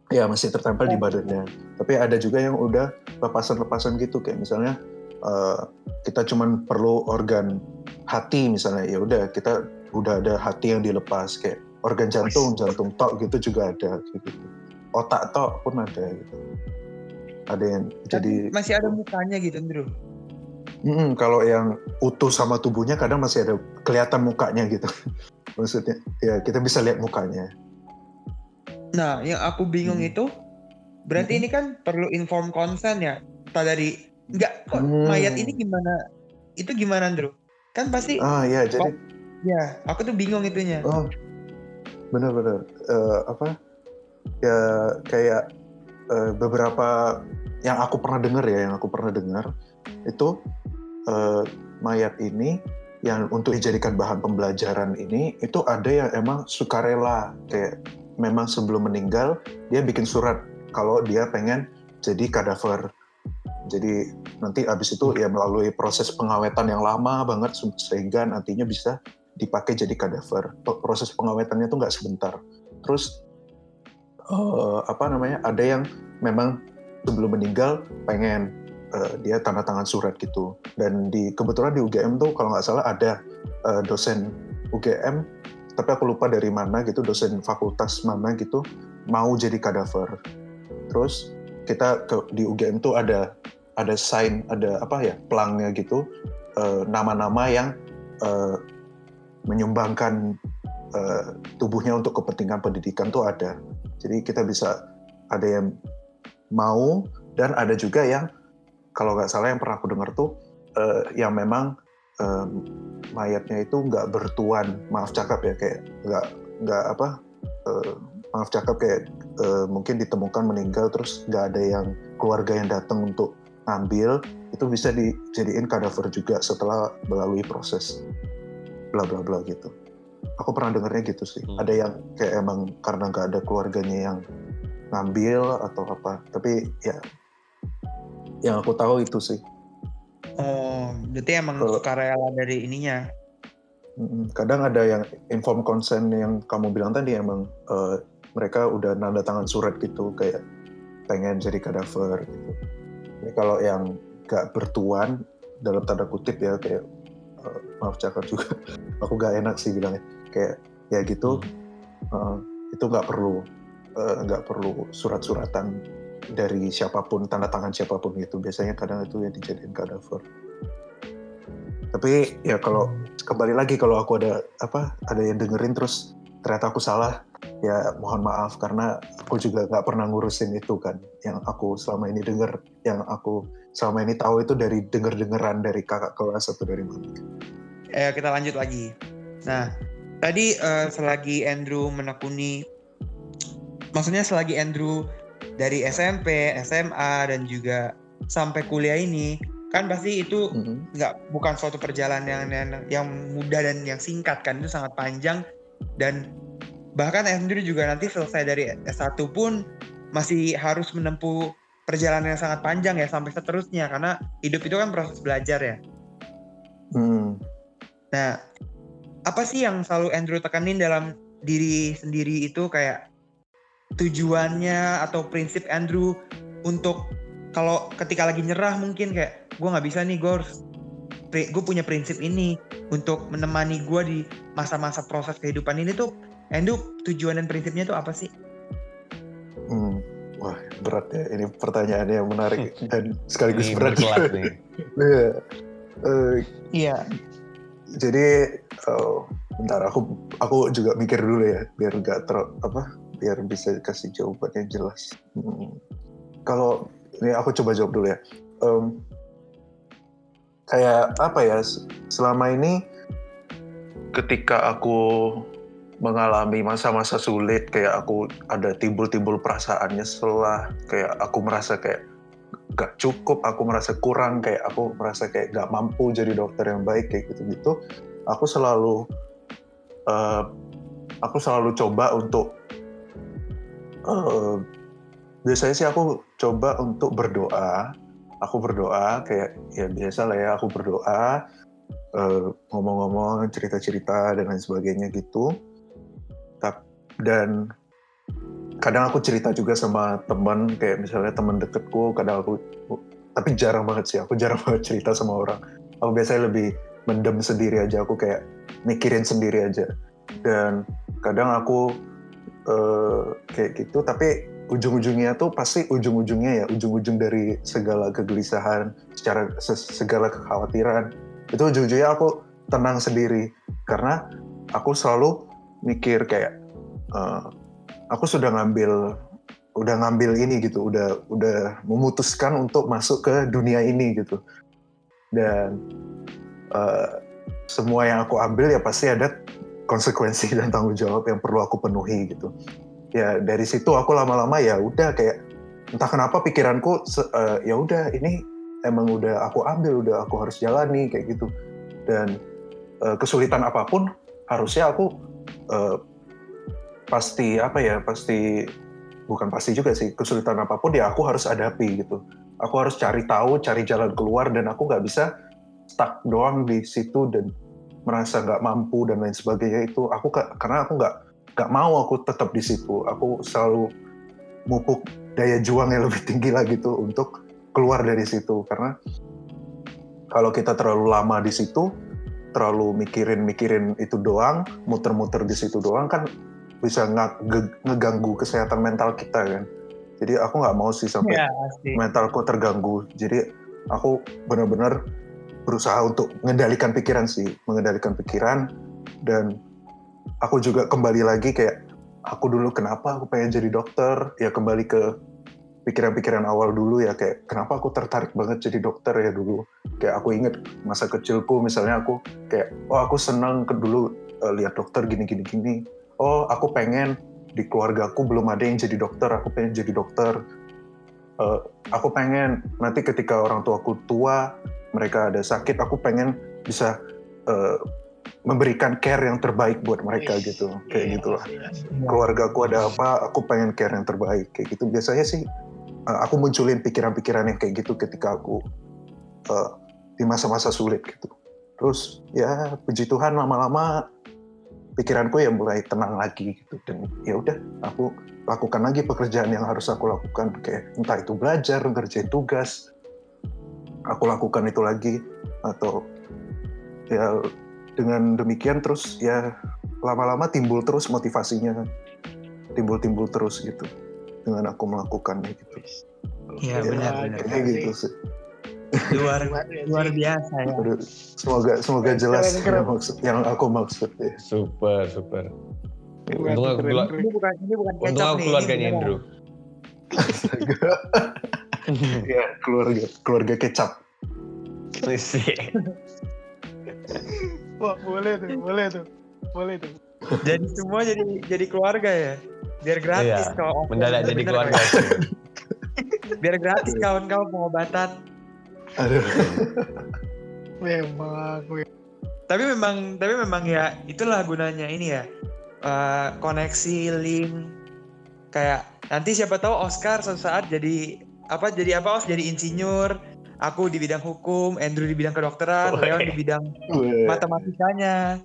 Ya masih tertempel di badannya. Tapi ada juga yang udah lepasan-lepasan gitu. Kayak misalnya uh, kita cuman perlu organ hati misalnya. Ya udah kita udah ada hati yang dilepas. Kayak organ jantung jantung tok gitu juga ada. Gitu otak tok pun ada gitu. Ada yang jadi masih ada mukanya gitu Andrew Mm, kalau yang utuh sama tubuhnya kadang masih ada kelihatan mukanya gitu. (laughs) Maksudnya ya kita bisa lihat mukanya. Nah, yang aku bingung Hmm. itu berarti Hmm. ini kan perlu inform consent ya. Tak dari enggak kok Hmm. mayat ini gimana? Itu gimana, Andrew? Kan pasti Ah ya jadi ya, aku tuh bingung itunya. oh benar-benar Eh, apa ya kayak eh, beberapa yang aku pernah dengar ya yang aku pernah dengar itu eh, mayat ini yang untuk dijadikan bahan pembelajaran ini itu ada yang emang sukarela. Kayak memang sebelum meninggal dia bikin surat kalau dia pengen jadi kadaver. Jadi nanti abis itu ya melalui proses pengawetan yang lama banget sehingga nantinya bisa dipakai jadi kadaver. Proses pengawetannya itu nggak sebentar. Terus eh, apa namanya ada yang memang sebelum meninggal pengen eh, dia tanda tangan surat gitu. Dan di kebetulan di UGM tuh kalau nggak salah ada eh, dosen UGM tapi aku lupa dari mana gitu dosen fakultas mana gitu mau jadi kadaver. Terus kita ke di UGM tuh ada ada sign ada apa ya pelangnya gitu eh, nama-nama yang eh, menyumbangkan eh, tubuhnya untuk kepentingan pendidikan tuh ada. Jadi kita bisa ada yang mau dan ada juga yang kalau nggak salah yang pernah aku dengar tuh eh, yang memang eh, mayatnya itu nggak bertuan. Maaf cakap ya kayak nggak nggak apa eh, maaf cakap kayak eh, mungkin ditemukan meninggal terus nggak ada yang keluarga yang datang untuk ngambil itu bisa dijadiin kadaver juga setelah melalui proses bla bla bla gitu. Aku pernah dengarnya gitu sih. Hmm. ada yang kayak emang karena nggak ada keluarganya yang ngambil atau apa. Tapi ya yang aku tahu itu sih. Oh, berarti emang Kalau- sukarela dari ininya. Kadang ada yang inform consent yang kamu bilang tadi emang eh, mereka udah nanda tangan surat gitu kayak pengen jadi kadaver gitu. Ini kalau yang gak bertuan dalam tanda kutip ya kayak eh, maaf cakap juga (laughs) aku gak enak sih bilangnya. Kayak ya gitu eh, itu nggak perlu nggak perlu surat-suratan dari siapa pun tanda tangan siapa pun gitu. Biasanya kadang itu ya dijadiin kadaver tapi ya kalau kembali lagi kalau aku ada apa ada yang dengerin terus ternyata aku salah ya mohon maaf karena aku juga nggak pernah ngurusin itu kan. Yang aku selama ini denger yang aku selama ini tahu itu dari denger dengeran dari kakak kelas atau dari mana. Eh, kita lanjut lagi. Nah, tadi eh, selagi Andrew menekuni, maksudnya selagi Andrew dari SMP, SMA dan juga sampai kuliah ini, kan pasti itu Mhm. nggak bukan suatu perjalanan yang, yang yang mudah dan yang singkat kan itu sangat panjang dan bahkan Andrew juga nanti selesai dari S1 pun masih harus menempuh perjalanan yang sangat panjang ya sampai seterusnya karena hidup itu kan proses belajar ya. Hmm. Nah, apa sih yang selalu Andrew tekanin dalam diri sendiri itu kayak tujuannya atau prinsip Andrew untuk kalau ketika lagi nyerah mungkin kayak gue nggak bisa nih gue harus gue punya prinsip ini untuk menemani gue di masa-masa proses kehidupan ini tuh Andrew tujuan dan prinsipnya tuh apa sih? Hmm. Wah berat ya ini pertanyaannya yang menarik (laughs) dan sekaligus Ini berat. (laughs) nih. Iya. Eh, Iya. jadi eh, bentar aku aku juga mikir dulu ya biar nggak ter apa biar bisa kasih jawaban yang jelas. Hmm. Kalau ini aku coba jawab dulu ya. Em, kayak apa ya selama ini ketika aku mengalami masa-masa sulit kayak aku ada timbul-timbul perasaannya setelah kayak aku merasa kayak gak cukup aku merasa kurang kayak aku merasa kayak gak mampu jadi dokter yang baik kayak gitu-gitu aku selalu eh, aku selalu coba untuk eh, biasanya sih aku coba untuk berdoa. Aku berdoa kayak ya biasa lah ya aku berdoa eh, ngomong-ngomong cerita-cerita dan lain sebagainya gitu. Dan kadang aku cerita juga sama teman kayak misalnya teman deketku kadang aku tapi jarang banget sih aku jarang (laughs) banget cerita sama orang aku biasanya lebih mendem sendiri aja aku kayak mikirin sendiri aja dan kadang aku eh, kayak gitu tapi ujung-ujungnya tuh pasti ujung-ujungnya ya ujung-ujung dari segala kegelisahan secara se- segala kekhawatiran itu ujung-ujungnya aku tenang sendiri. Karena aku selalu mikir kayak eh, aku sudah ngambil udah ngambil ini gitu udah udah memutuskan untuk masuk ke dunia ini gitu. Dan eh, semua yang aku ambil ya pasti ada konsekuensi (laughs) dan tanggung jawab yang perlu aku penuhi gitu. Ya dari situ aku lama-lama ya udah kayak entah kenapa pikiranku eh, ya udah ini emang udah aku ambil udah aku harus jalani kayak gitu. Dan eh, kesulitan apa pun harusnya aku eh, pasti apa ya pasti bukan pasti juga sih kesulitan apa pun ya aku harus hadapi gitu. Aku harus cari tahu cari jalan keluar dan aku nggak bisa stuck doang di situ dan merasa nggak mampu dan lain sebagainya itu aku ka- karena aku nggak nggak mau aku tetap di situ aku selalu mupuk daya juang yang lebih tinggi lagi tuh untuk keluar dari situ karena kalau kita terlalu lama di situ terlalu mikirin-mikirin itu doang muter-muter di situ doang kan bisa nge- nge- ngeganggu kesehatan mental kita kan jadi aku nggak mau sih sampai pasti. mentalku terganggu. Jadi aku benar-benar berusaha untuk mengendalikan pikiran sih, mengendalikan pikiran. Dan aku juga kembali lagi kayak aku dulu kenapa aku pengen jadi dokter? Ya kembali ke pikiran-pikiran awal dulu ya kayak kenapa aku tertarik banget jadi dokter ya dulu? Kayak aku inget masa kecilku misalnya aku kayak oh aku senang ke dulu eh, lihat dokter gini gini gini oh aku pengen di keluargaku belum ada yang jadi dokter aku pengen jadi dokter Eh, aku pengen nanti ketika orang tuaku tua mereka ada sakit aku pengen bisa eh, memberikan care yang terbaik buat mereka Wih, gitu. Iya, kayak gitulah. iya. keluarga aku ada apa aku pengen care yang terbaik. Kayak gitu. Biasanya sih eh, aku munculin pikiran-pikiran yang kayak gitu ketika aku eh, di masa-masa sulit gitu. Terus ya puji Tuhan lama-lama pikiranku ya mulai tenang lagi gitu. Dan ya udah aku lakukan lagi pekerjaan yang harus aku lakukan. Kayak entah itu belajar ngerjain tugas. Aku lakukan itu lagi. Atau ya dengan demikian terus ya lama-lama timbul terus motivasinya. Timbul-timbul terus gitu dengan aku melakukannya gitu. Iya, Ya, benar-benar. kayak gitu sih. Luar luar biasa ya. Aduh, semoga semoga jelas yang maksud yang aku maksud ya. Super, super. Keren, Untung aku, keren, kelu- keren. Ini bukan ini bukan untung kecap aku nih. keluarganya ini. Andrew. (laughs) ya keluarga keluarga kecap (laughs) Wah, boleh tuh, boleh tuh. Boleh tuh. Jadi semua jadi jadi keluarga ya. Biar gratis Iya, kalau Mendadak jadi keluarga. (laughs) Biar gratis kawan-kawan pengobatan. aduh Memang, memang. Tapi memang tapi memang ya itulah gunanya ini ya. Eh, koneksi link kayak nanti siapa tahu Oscar suatu saat jadi apa jadi apa Os? Jadi insinyur aku di bidang hukum Andrew di bidang kedokteran. Leon di bidang Weh, matematikanya.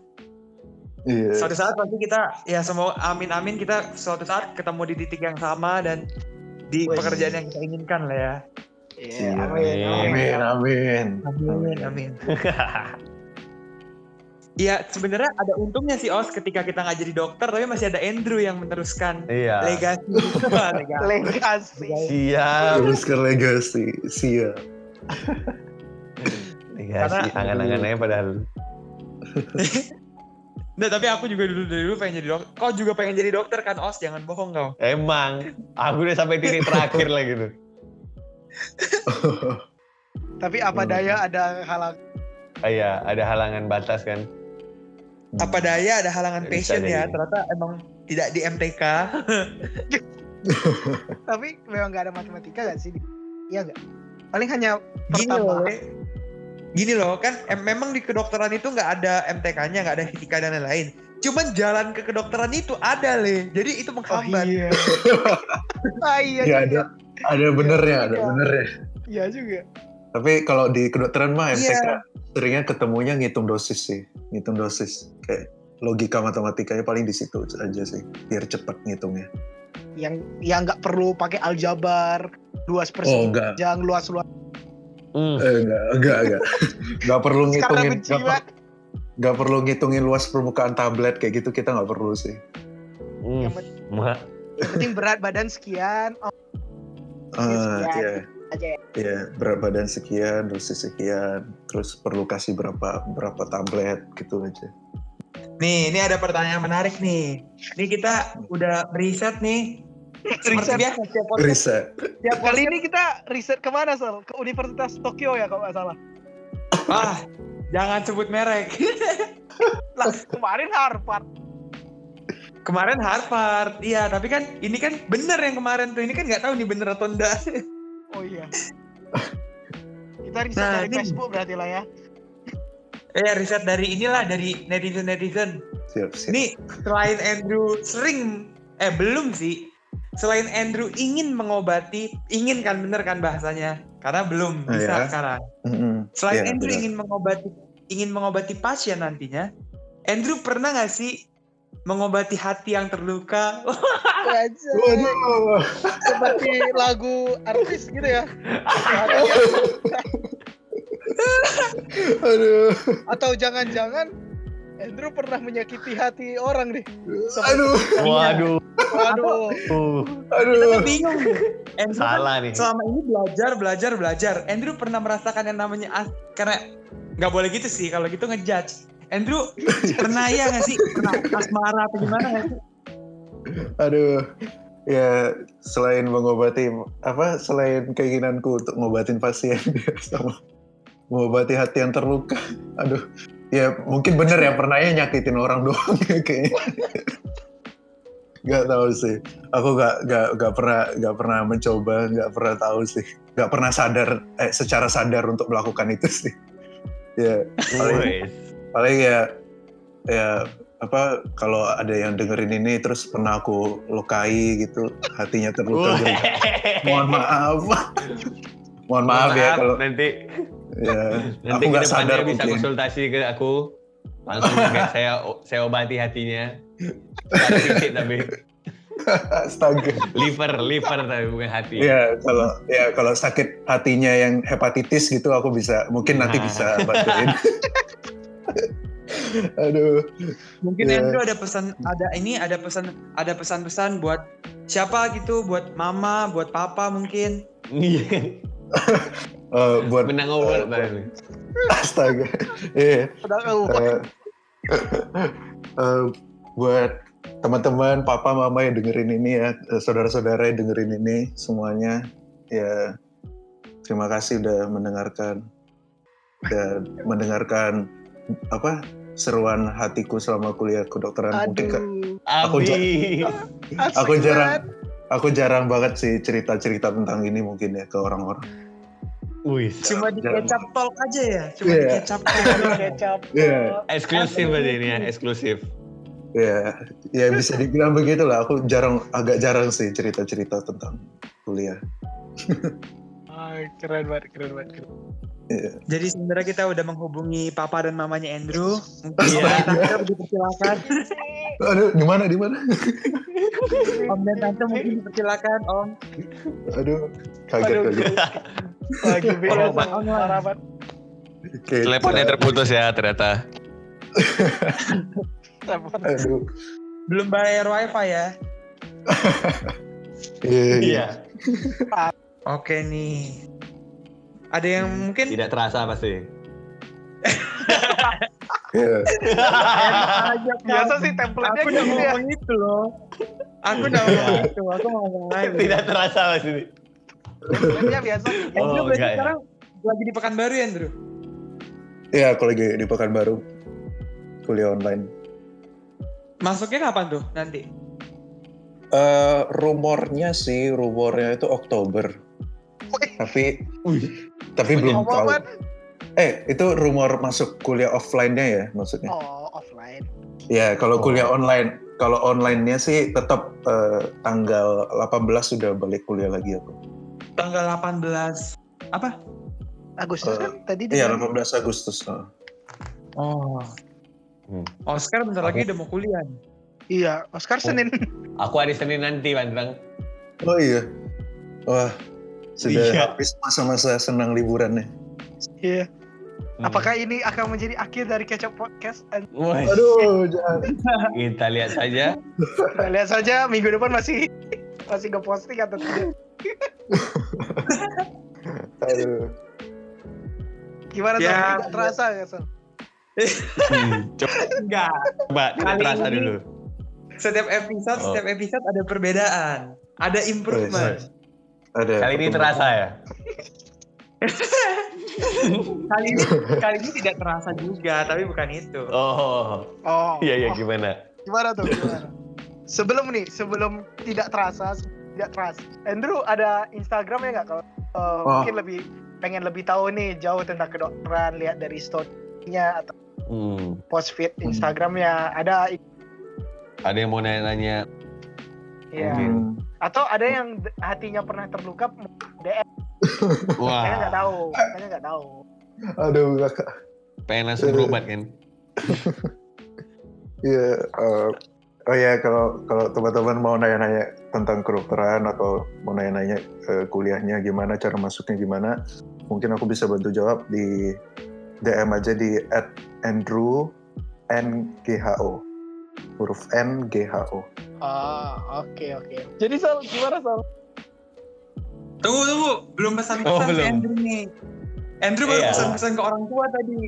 Iya. Suatu saat pasti kita ya semua amin amin kita suatu saat ketemu di titik yang sama dan di Wih. pekerjaan yang kita inginkan lah ya. Iya, Iya. amin, amin. Amin amin. Amin (laughs) Iya sebenarnya ada untungnya sih Os ketika kita nggak jadi dokter tapi masih ada Andrew yang meneruskan Iya. legasi (laughs) legasi. Legasi. Siap. terus ke legasi siap Legasi. Karena- Angan-angannya padahal. (laughs) Nah tapi aku juga dulu dari dulu pengen jadi dokter. Kau juga pengen jadi dokter kan Os? Jangan bohong kau. Emang. Aku udah sampai titik terakhir lah gitu. (laughs) Tapi apa Hmm. daya ada halang. Iya, ada halangan batas kan. Apa daya ada halangan bisa passion ya. Ternyata emang tidak di MTK. (laughs) Tapi memang nggak ada matematika gak sih? Iya nggak? Paling hanya Gini loh. pertama. Le. Gini loh kan em- memang di kedokteran itu nggak ada MTK-nya, nggak ada fisika dan lain-lain. Cuman jalan ke kedokteran itu ada le. Jadi itu Oh menghambat. iya. (laughs) ah iya Ya, juga. Ada benernya, ada Iya. benernya. Iya juga. Tapi kalau di kedokteran mah MTK Iya. seringnya ketemunya ngitung dosis sih, ngitung dosis. Kayak logika matematikanya paling di situ aja sih, biar cepat ngitungnya. Yang yang nggak perlu pakai aljabar, luas Oh persegi, enggak, jangan luas luas. Hmm. eh, enggak, enggak, enggak. Enggak (laughs) perlu ngitungin, enggak perlu ngitungin luas permukaan tablet kayak gitu kita nggak perlu sih. Hmm. Yang penting- Ma- yang penting berat badan sekian. Oh, Ah, sekian. iya, aja ya. iya, berat badan sekian, dosis sekian, terus perlu kasih berapa berapa tablet gitu aja. Nih, ini ada pertanyaan menarik nih. Ini kita udah riset nih. Seperti Riset. biasa setiap podcast. Riset. Setiap Kali ini kita riset ke mana Sal? Ke Universitas Tokyo ya kalau nggak salah. Ah, jangan sebut merek. (laughs) Lah kemarin Harvard. kemarin Harvard, iya. Tapi kan ini kan bener yang kemarin tuh. Ini kan nggak tahu nih bener atau enggak. Oh iya. Kita riset Nah, dari ini- Facebook berarti lah ya. Eh, riset dari inilah dari netizen netizen. Siap, siap. Ini selain Andrew sering, eh belum sih. Selain Andrew ingin mengobati, ingin kan bener kan bahasanya? Karena belum Ah, bisa ya. sekarang. Mm-mm. Selain Iya, Andrew benar. ingin mengobati ingin mengobati pasien nantinya, Andrew pernah nggak sih mengobati hati yang terluka? Waduh. Seperti lagu artis gitu ya. (laughs) (laughs) Aduh. Atau jangan-jangan Andrew pernah menyakiti hati orang deh. Aduh. Waduh. Waduh. Uh, Kita Aduh. tuh bingung nih. Andrew kan salah nih. selama ini belajar, belajar, belajar. Andrew pernah merasakan yang namanya as karena nggak boleh gitu sih kalau gitu ngejudge. Andrew (laughs) pernah ya nggak sih pernah asmara atau gimana nggak sih? Aduh. Ya, selain mengobati apa selain keinginanku untuk ngobatin pasien (laughs) sama mengobati hati yang terluka. (laughs) Aduh. Ya, mungkin bener ya pernahnya nyakitin orang (laughs) doang ya kayaknya. Gak tahu sih. Aku gak, gak, gak pernah gak pernah mencoba, gak pernah tahu sih. Gak pernah sadar eh, secara sadar untuk melakukan itu sih. Ya, paling, paling ya ya apa kalau ada yang dengerin ini terus pernah aku lukai gitu hatinya terluka Wes. gitu. mohon maaf (laughs) mohon maaf ya kalau nanti ya. Nanti aku nggak depannya sadar bisa mungkin. konsultasi ke aku. Langsung (laughs) saya saya obati hatinya. Fisik tapi. (laughs) Astaga. Liver liver tapi bukan hati. Ya kalau ya kalau sakit hatinya yang hepatitis gitu aku bisa mungkin nanti Nah. bisa bantuin. (laughs) Aduh. Mungkin Iya. Andrew ada pesan ada ini ada pesan ada pesan-pesan buat siapa gitu buat mama buat papa mungkin. Iya. Eh, buat menang over Eh, tadi. astaga iya oh, Eh, eh, buat teman-teman, papa, mama yang dengerin ini ya, eh, saudara-saudara yang dengerin ini semuanya, ya terima kasih udah mendengarkan dan mendengarkan apa seruan hatiku selama kuliah kedokteran. Mungkin Kak. Aku. Asik aku jarang, aku jarang banget sih cerita-cerita tentang ini mungkin ya ke orang-orang. Wih, Cuma di kecap tolk aja ya, cuma Iya. (laughs) di kecap tolk. Kecap. Iya. eksklusif aja ini ya, eksklusif. Ya, ya bisa dibilang begitu lah. Aku jarang, agak jarang sih cerita-cerita tentang kuliah. (laughs) Ah, keren banget, keren banget. keren. Jadi sebenarnya kita udah menghubungi papa dan mamanya Andrew. Mungkin Iya. Om dan tante dipersilakan. Aduh, di mana di mana? Om dan tante mungkin dipersilakan Om. Aduh, kaget Aduh, kaget. Lagi Oh, banget. Oke, Teleponnya terputus ya ternyata. Telepon. Aduh, Belum bayar wifi ya. (laughs) iya, iya. Iya. Oke nih. Ada yang mungkin Tidak terasa pasti. iya. Biasa sih template-nya Aku udah gitu ya. ngomong itu loh. Aku udah ngomong itu. Aku mau ngomong lagi. Tidak terasa pasti. Template-nya biasa. Andrew Oh, berarti enggak ya. sekarang lagi di Pekanbaru ya Andrew? Iya, aku lagi di Pekanbaru kuliah online. Masuknya kapan tuh nanti? Eh, rumornya sih, rumornya itu Oktober. Tapi, tapi belum tahu. Eh, itu rumor masuk kuliah offline-nya ya maksudnya? Oh, offline. Ya, kalau Oh. kuliah online, kalau online-nya sih tetap eh, tanggal 18 sudah balik kuliah lagi aku. Tanggal 18 apa? Agustus Eh, kan tadi Iya, dia 18 Agustus. eh. Oh. Hmm. Oscar bentar lagi udah mau kuliah. nih. Iya, Oscar Senin. Aku hari Senin nanti, Pandrang. Oh iya. Wah, sudah Iya. habis masa-masa senang liburannya. Iya. Hmm. Apakah ini akan menjadi akhir dari Kecap Podcast? Dan Woi, Aduh, jangan. (laughs) kita lihat saja. kita lihat saja minggu depan masih masih nge posting atau tidak. (laughs) Aduh. Gimana Ya, tuh? Tidak terasa ya, Son? Hmm, Coba, (laughs) Enggak. coba terasa dulu. Setiap episode, Oh. setiap episode ada perbedaan. Ada improvement. Ada. Kali ini terasa ya? (laughs) kali ini kali ini tidak terasa juga, tapi bukan itu. Oh, Oh. iya iya oh, gimana? Gimana tuh? Gimana? Sebelum nih, sebelum tidak terasa, tidak terasa. Andrew ada Instagramnya nggak kalau uh, Oh. mungkin lebih pengen lebih tahu nih jauh tentang kedokteran, lihat dari story-nya atau Hmm, post feed Instagramnya ada ada yang mau nanya-nanya. Ya. Hmm. Atau ada yang hatinya pernah terluka DM, (laughs) kayaknya Wah, nggak tahu, kayaknya nggak tahu. Aduh, kakak. pengen langsung berobat kan? (laughs) Iya. eh, oh ya, kalau kalau teman-teman mau nanya-nanya tentang kedokteran atau mau nanya-nanya eh, kuliahnya gimana, cara masuknya gimana, mungkin aku bisa bantu jawab di DM aja di @andrew ngho huruf N G H O. Ah, oke oke. Jadi Sal, gimana Sal? Tunggu tunggu, belum pesan-pesan Oh, si belum. Andrew nih. Andrew baru Iya. pesan-pesan ke orang tua tadi.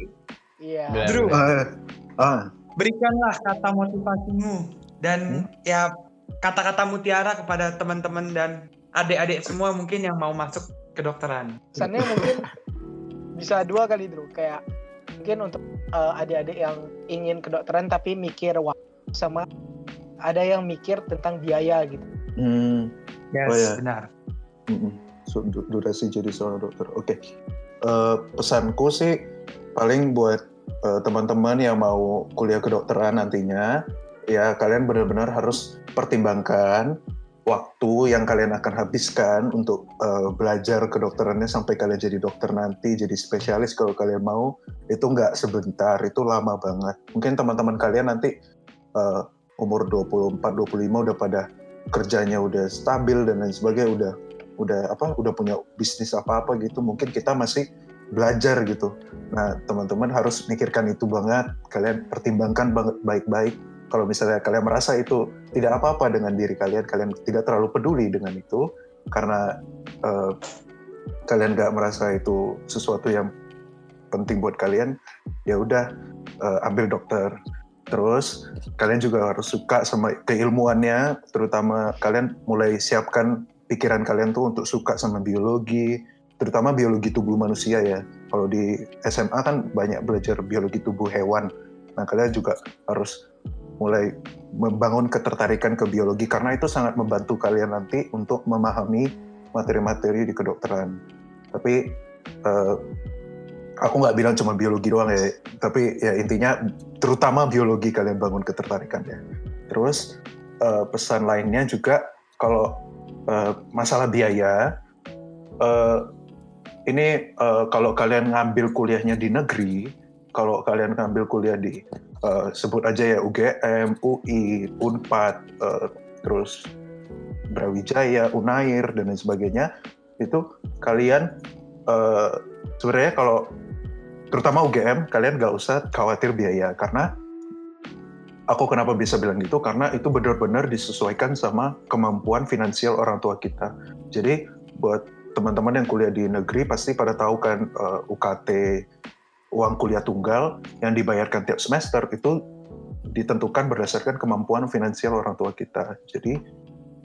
Iya. Benar. Drew, Ah, ah, berikanlah kata motivasimu Hmm? dan ya kata-kata mutiara kepada teman-teman dan adik-adik semua mungkin yang mau masuk kedokteran. Pesannya mungkin bisa dua kali dulu kayak mungkin untuk eh, adik-adik yang ingin kedokteran tapi mikir waktu sama ada yang mikir tentang biaya gitu. hmm, Yes, Oh, ya. benar. mm-mm. So, du- durasi jadi seorang dokter. Oke, Eh, pesanku sih paling buat eh, teman-teman yang mau kuliah kedokteran nantinya, ya kalian benar-benar harus pertimbangkan waktu yang kalian akan habiskan untuk eh, belajar kedokterannya sampai kalian jadi dokter nanti, jadi spesialis kalau kalian mau, itu nggak sebentar, itu lama banget. Mungkin teman-teman kalian nanti eh, umur 24, 25 udah pada kerjanya udah stabil dan lain sebagainya, udah udah apa, udah punya bisnis apa-apa gitu. Mungkin kita masih belajar gitu. Nah, teman-teman harus mikirkan itu banget. Kalian pertimbangkan banget baik-baik. Kalau misalnya kalian merasa itu tidak apa-apa dengan diri kalian, kalian tidak terlalu peduli dengan itu, karena eh, kalian nggak merasa itu sesuatu yang penting buat kalian, ya udah eh, ambil dokter. Terus kalian juga harus suka sama keilmuannya, terutama kalian mulai siapkan pikiran kalian tuh untuk suka sama biologi, terutama biologi tubuh manusia ya. Kalau di SMA kan banyak belajar biologi tubuh hewan. Nah, kalian juga harus mulai membangun ketertarikan ke biologi karena itu sangat membantu kalian nanti untuk memahami materi-materi di kedokteran. Tapi eh, aku nggak bilang cuma biologi doang ya, tapi ya intinya terutama biologi kalian bangun ketertarikannya. Terus eh, pesan lainnya juga kalau eh, masalah biaya, eh, ini eh, kalau kalian ngambil kuliahnya di negeri, kalau kalian ngambil kuliah di eh, sebut aja ya UGM, UI, Unpad, eh, terus Brawijaya, Unair dan lain sebagainya, itu kalian eh, sebenarnya kalau terutama UGM kalian nggak usah khawatir biaya karena aku kenapa bisa bilang gitu karena itu benar-benar disesuaikan sama kemampuan finansial orang tua kita. Jadi buat teman-teman yang kuliah di negeri pasti pada tahu kan eh, UKT uang kuliah tunggal yang dibayarkan tiap semester itu ditentukan berdasarkan kemampuan finansial orang tua kita. Jadi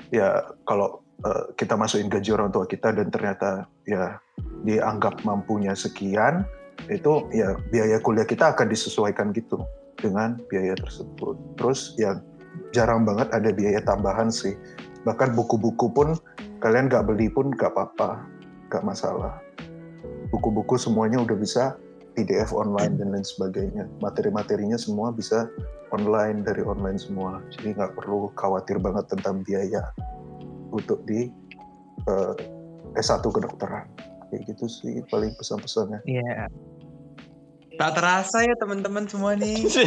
ya kalau eh, kita masukin gaji orang tua kita dan ternyata ya dianggap mampunya sekian itu ya biaya kuliah kita akan disesuaikan gitu dengan biaya tersebut. Terus ya jarang banget ada biaya tambahan sih. Bahkan buku-buku pun kalian nggak beli pun nggak apa-apa, nggak masalah. Buku-buku semuanya udah bisa PDF online dan lain sebagainya. Materi-materinya semua bisa online dari online semua. Jadi nggak perlu khawatir banget tentang biaya untuk di uh, S1 kedokteran. Kayak gitu sih paling pesan-pesannya. Iya. Tak terasa ya teman-teman semua nih (laughs)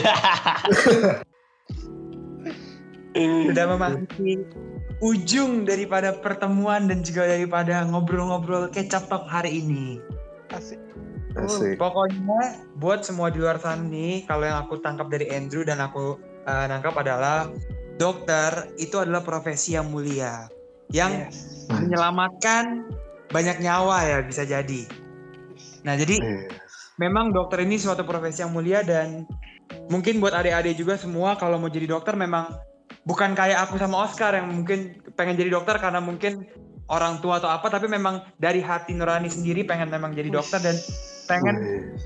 sudah memasuki ujung daripada pertemuan dan juga daripada ngobrol-ngobrol kecap talk hari ini. Asik. Asik. Pokoknya buat semua di luar sana nih, kalau yang aku tangkap dari Andrew dan aku uh, nangkap adalah dokter itu adalah profesi yang mulia, yang Yes. menyelamatkan banyak nyawa ya bisa jadi. Nah jadi Yes. memang dokter ini suatu profesi yang mulia dan mungkin buat adik-adik juga semua kalau mau jadi dokter memang bukan kayak aku sama Oscar yang mungkin pengen jadi dokter karena mungkin orang tua atau apa tapi memang dari hati nurani sendiri pengen memang jadi dokter dan pengen Yes.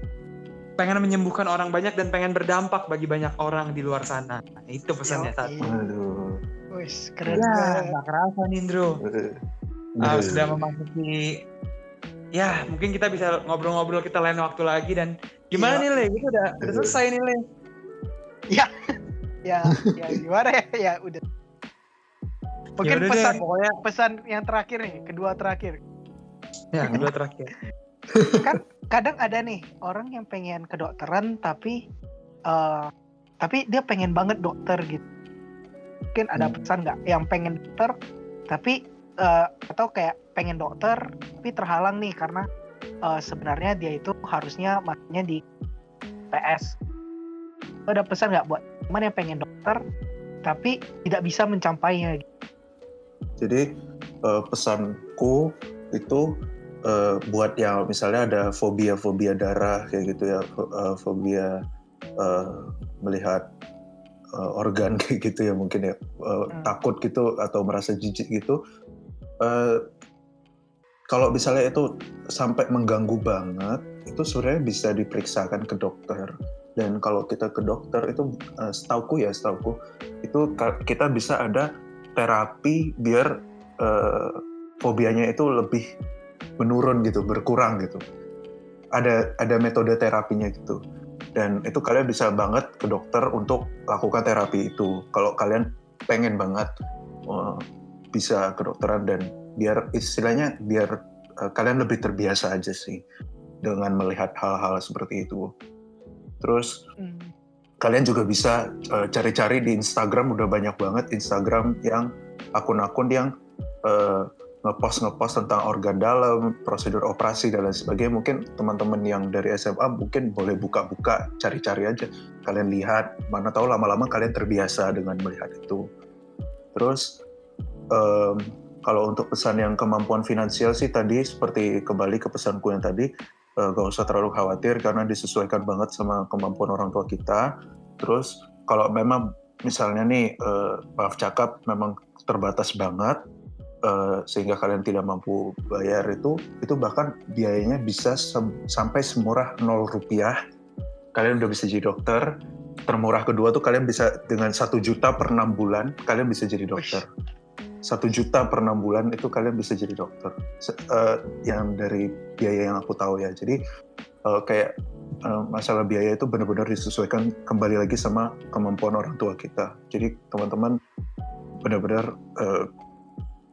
pengen menyembuhkan orang banyak dan pengen berdampak bagi banyak orang di luar sana. Nah, Itu pesannya. Aduh. Wis, keren Ya, banget. nggak kerasa nih Indro. (laughs) Ah, sudah memasuki ya mungkin kita bisa ngobrol-ngobrol kita lain waktu lagi dan gimana Iya. nih Le? Kita udah, udah selesai nih Le. (laughs) Ya, ya gimana ya? (laughs) Ya udah. Mungkin Yaudah deh, pesan pokoknya pesan yang terakhir nih, kedua terakhir. ya kedua terakhir. Kadang ada nih orang yang pengen kedokteran tapi eh tapi dia pengen banget dokter gitu. Mungkin ada Hmm. pesan nggak yang pengen dokter tapi eh, atau kayak pengen dokter tapi terhalang nih karena eh, sebenarnya dia itu harusnya masuknya di PS. Ada pesan nggak buat teman yang pengen dokter tapi tidak bisa mencapainya? Jadi eh, pesanku itu eh, buat yang misalnya ada fobia-fobia darah kayak gitu ya, fo- fobia eh, melihat eh, organ (laughs) kayak gitu ya mungkin ya, eh, Hmm. takut gitu atau merasa jijik gitu. Eh, kalau misalnya itu sampai mengganggu banget, itu sebenarnya bisa diperiksakan ke dokter. Dan kalau kita ke dokter itu, eh, setauku ya, setauku itu kita bisa ada terapi biar eh, fobianya itu lebih menurun gitu, berkurang gitu. Ada ada metode terapinya gitu. Dan itu kalian bisa banget ke dokter untuk lakukan terapi itu. Kalau kalian pengen banget eh, bisa ke dokteran dan biar istilahnya biar eh, kalian lebih terbiasa aja sih dengan melihat hal-hal seperti itu. Terus Hmm. kalian juga bisa eh, cari-cari di Instagram udah banyak banget Instagram yang akun-akun yang eh, ngepost ngepost tentang organ dalam, prosedur operasi dan lain sebagainya. Mungkin teman-teman yang dari SMA mungkin boleh buka-buka, cari-cari aja. Kalian lihat, mana tahu lama-lama kalian terbiasa dengan melihat itu. Terus em, kalau untuk pesan yang kemampuan finansial sih tadi seperti kembali ke pesanku yang tadi eh, gak usah terlalu khawatir karena disesuaikan banget sama kemampuan orang tua kita. Terus kalau memang misalnya nih eh, maaf cakap memang terbatas banget eh, sehingga kalian tidak mampu bayar itu, itu bahkan biayanya bisa sampai semurah 0 rupiah. Kalian udah bisa jadi dokter. Termurah kedua tuh kalian bisa dengan satu juta per enam bulan kalian bisa jadi dokter. Satu juta per enam bulan itu kalian bisa jadi dokter. Se- eh, yang dari biaya yang aku tahu ya. Jadi eh, kayak masalah biaya itu benar-benar disesuaikan kembali lagi sama kemampuan orang tua kita. Jadi teman-teman benar-benar eh,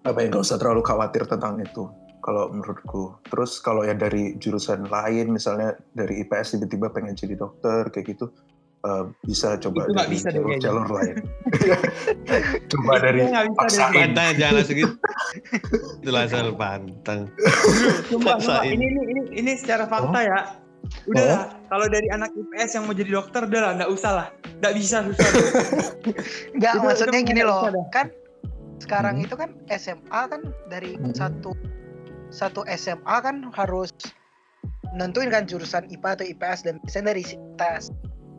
apa ya nggak usah terlalu khawatir tentang itu kalau menurutku. Terus kalau ya dari jurusan lain misalnya dari IPS tiba-tiba pengen jadi dokter kayak gitu eh, bisa coba Itu nggak dari bisa kayaknya. jalur-jalur lain. (laughs) (laughs) coba dari (laughs) Itu nggak paksain. Pantang jangan langsung gitu. Itulah asal pantang. Sumpah, sumpah. Paksain. Ini, ini, ini, ini secara fakta ya. Udah lah, kalau dari anak IPS yang mau jadi dokter, udah lah, nggak usah lah. Nggak bisa, susah. Enggak, Itu- maksudnya itu gini nggak loh. Kan sekarang Hmm. itu kan SMA kan dari Hmm. satu satu SMA kan harus nentuin kan jurusan IPA atau IPS dan biasanya dari tes.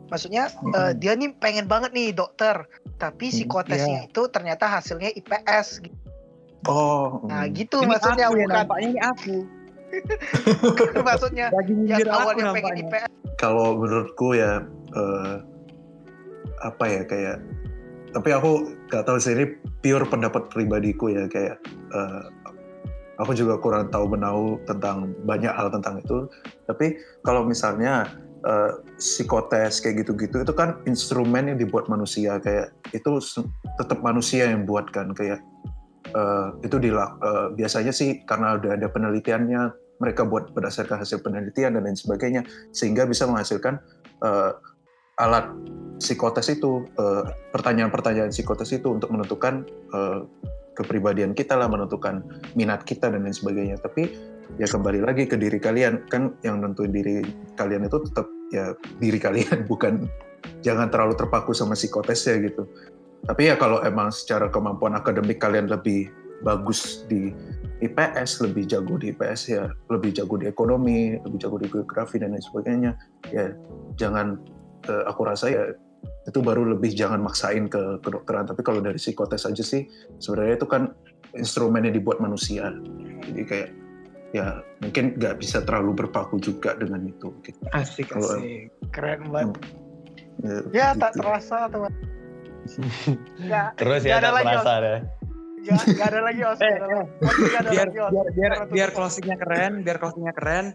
Maksudnya eh, Hmm. dia nih pengen banget nih dokter, tapi Hmm, psikotesnya itu ternyata hasilnya IPS. gitu. Oh, Nah, hmm. gitu Ini maksudnya aku ya, bukan nampaknya ini aku. (laughs) maksudnya Lagi yang awalnya pengen nampaknya. IPS. kalau menurutku ya eh, apa ya kayak tapi aku nggak tahu sih ini pure pendapat pribadiku ya kayak eh, aku juga kurang tahu menau tentang banyak hal tentang itu. Tapi kalau misalnya eh, psikotes kayak gitu-gitu itu kan instrumen yang dibuat manusia kayak itu tetap manusia yang buat kan kayak eh, itu dilak eh, biasanya sih karena udah ada penelitiannya mereka buat berdasarkan hasil penelitian dan lain sebagainya sehingga bisa menghasilkan eh, alat psikotes itu eh, pertanyaan-pertanyaan psikotes itu untuk menentukan eh, kepribadian kita lah menentukan minat kita dan lain sebagainya. Tapi ya kembali lagi ke diri kalian. Kan yang nentuin diri kalian itu tetap ya diri kalian (laughs) bukan jangan terlalu terpaku sama psikotesnya gitu. Tapi ya kalau emang secara kemampuan akademik kalian lebih bagus di IPS lebih jago di IPS ya lebih jago di ekonomi lebih jago di geografi dan lain sebagainya ya jangan aku rasa ya itu baru lebih jangan maksain ke kedokteran tapi kalau dari psikotes aja sih sebenarnya itu kan instrumen yang dibuat manusia jadi kayak ya mungkin nggak bisa terlalu berpaku juga dengan itu gitu. Asik Kalau- asik. Keren banget. ya, Ya tak gitu. terasa teman. (laughs) Nggak, Terus nggak ya ada tak lagi, terasa deh. Ada lagi os. Nggak ada lagi. Os, (laughs) nggak ada Biar lagi, biar biar, biar tutup. closingnya keren, biar closingnya keren.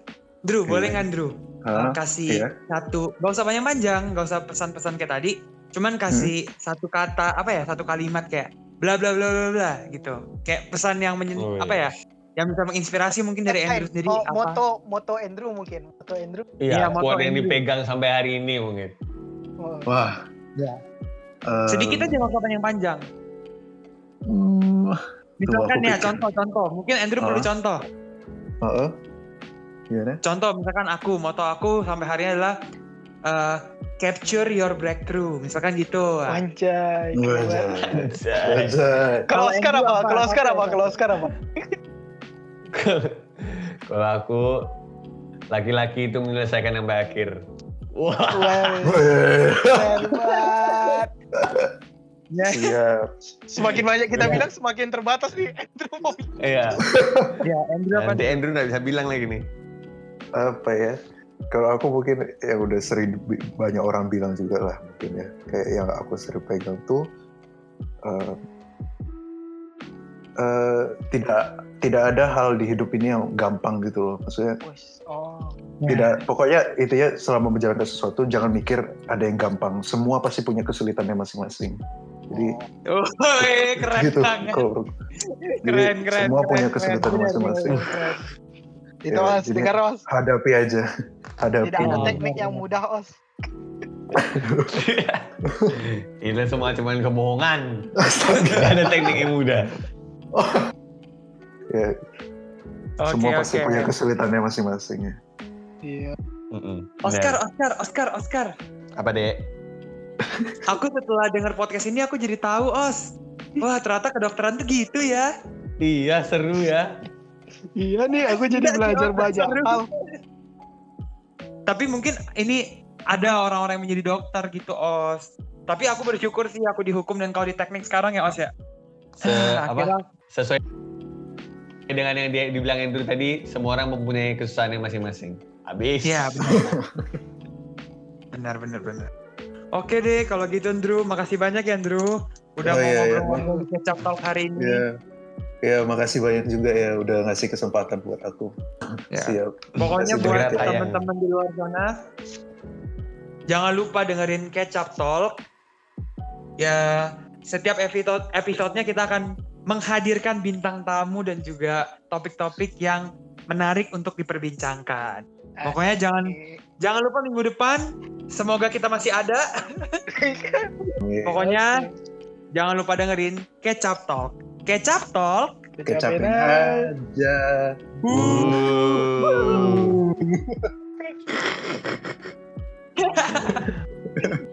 Drew, Oke. boleh nggak Drew? Hah? kasih Iya. satu, gak usah panjang-panjang, gak usah pesan-pesan kayak tadi. Cuman kasih satu kata, apa ya, satu kalimat kayak bla bla bla bla bla gitu. Kayak pesan yang menyen, Oh, iya. apa ya, yang bisa menginspirasi mungkin dari Eh, Andrew sendiri oh, apa? moto moto Andrew mungkin. Moto Andrew. Iya, Iya, moto quote yang Andrew. dipegang sampai hari ini mungkin. Oh, Wah. Ya. Eh, Sedikit aja gak usah panjang-panjang. hmm, Misalkan ya contoh-contoh, mungkin Andrew perlu Ah. contoh. heeh. Gimana? Contoh misalkan aku, moto aku sampai hari ini adalah eh, capture your breakthrough, misalkan gitu. Anjay. Anjay. Kalau Oscar Andrew apa? Kalau Oscar Apa? Kalau Oscar apa? Kalau aku laki-laki itu menyelesaikan yang berakhir. Wah. Banget. Ya, Iya. Semakin banyak kita bilang semakin terbatas nih Andrew mau Iya. (laughs) ya Andrew apa Nanti Andrew nggak bisa bilang lagi nih. Apa ya? Kalau aku mungkin yang udah sering banyak orang bilang juga lah mungkin ya. Kayak yang aku sering pegang tuh eh, eh, tidak tidak ada hal di hidup ini yang gampang gitu loh. Maksudnya Oh. tidak pokoknya itu ya selama menjalankan sesuatu jangan mikir ada yang gampang. Semua pasti punya kesulitannya masing-masing. Jadi Oh. Eh, keren (laughs) gitu banget. Keren, keren, semua keren, punya kesulitan masing-masing. Itu Ya, mas, jadi- dengar mas. Hadapi aja. Hadapi. Tidak ada Oh, teknik yang mudah os. (laughs) Itu semua cuma kebohongan. Astaga. Gak ada teknik yang mudah. Ya, Oke, semua pasti oke. punya kesulitannya masing-masing ya. Iya. Oscar. Oscar, Oscar, Oscar. Apa dek? (laughs) Aku setelah dengar podcast ini aku jadi tahu, Os. Wah, ternyata kedokteran tuh gitu ya. Iya seru ya. Iya nih, aku jadi Tidak, belajar banyak hal. Tapi mungkin ini ada orang-orang yang menjadi dokter gitu, Os. Tapi aku bersyukur sih aku dihukum dan kau di teknik sekarang ya, Os ya. Se Ah, apa? Sesuai dengan yang dia dibilang Andrew tadi, semua orang mempunyai kesusahannya masing-masing. Habis. Iya, benar. benar, benar, benar. Oke deh, kalau gitu Andrew, makasih banyak ya Andrew. Udah Oh, mau iya, iya. ngobrol-ngobrol di Kecap Talk hari ini. Ya, ya makasih banyak juga ya udah ngasih kesempatan buat aku. Ya. Siap. Pokoknya Kasih buat tayang. teman-teman di luar sana, jangan lupa dengerin Kecap Talk. Ya, setiap episode episodenya kita akan menghadirkan bintang tamu dan juga topik-topik yang menarik untuk diperbincangkan. Pokoknya jangan jangan lupa minggu depan, semoga kita masih ada. (laughs) Pokoknya jangan lupa dengerin Kecap Talk. Kecap Talk. Kecapin, Kecapin aja. aja. (laughs) (laughs)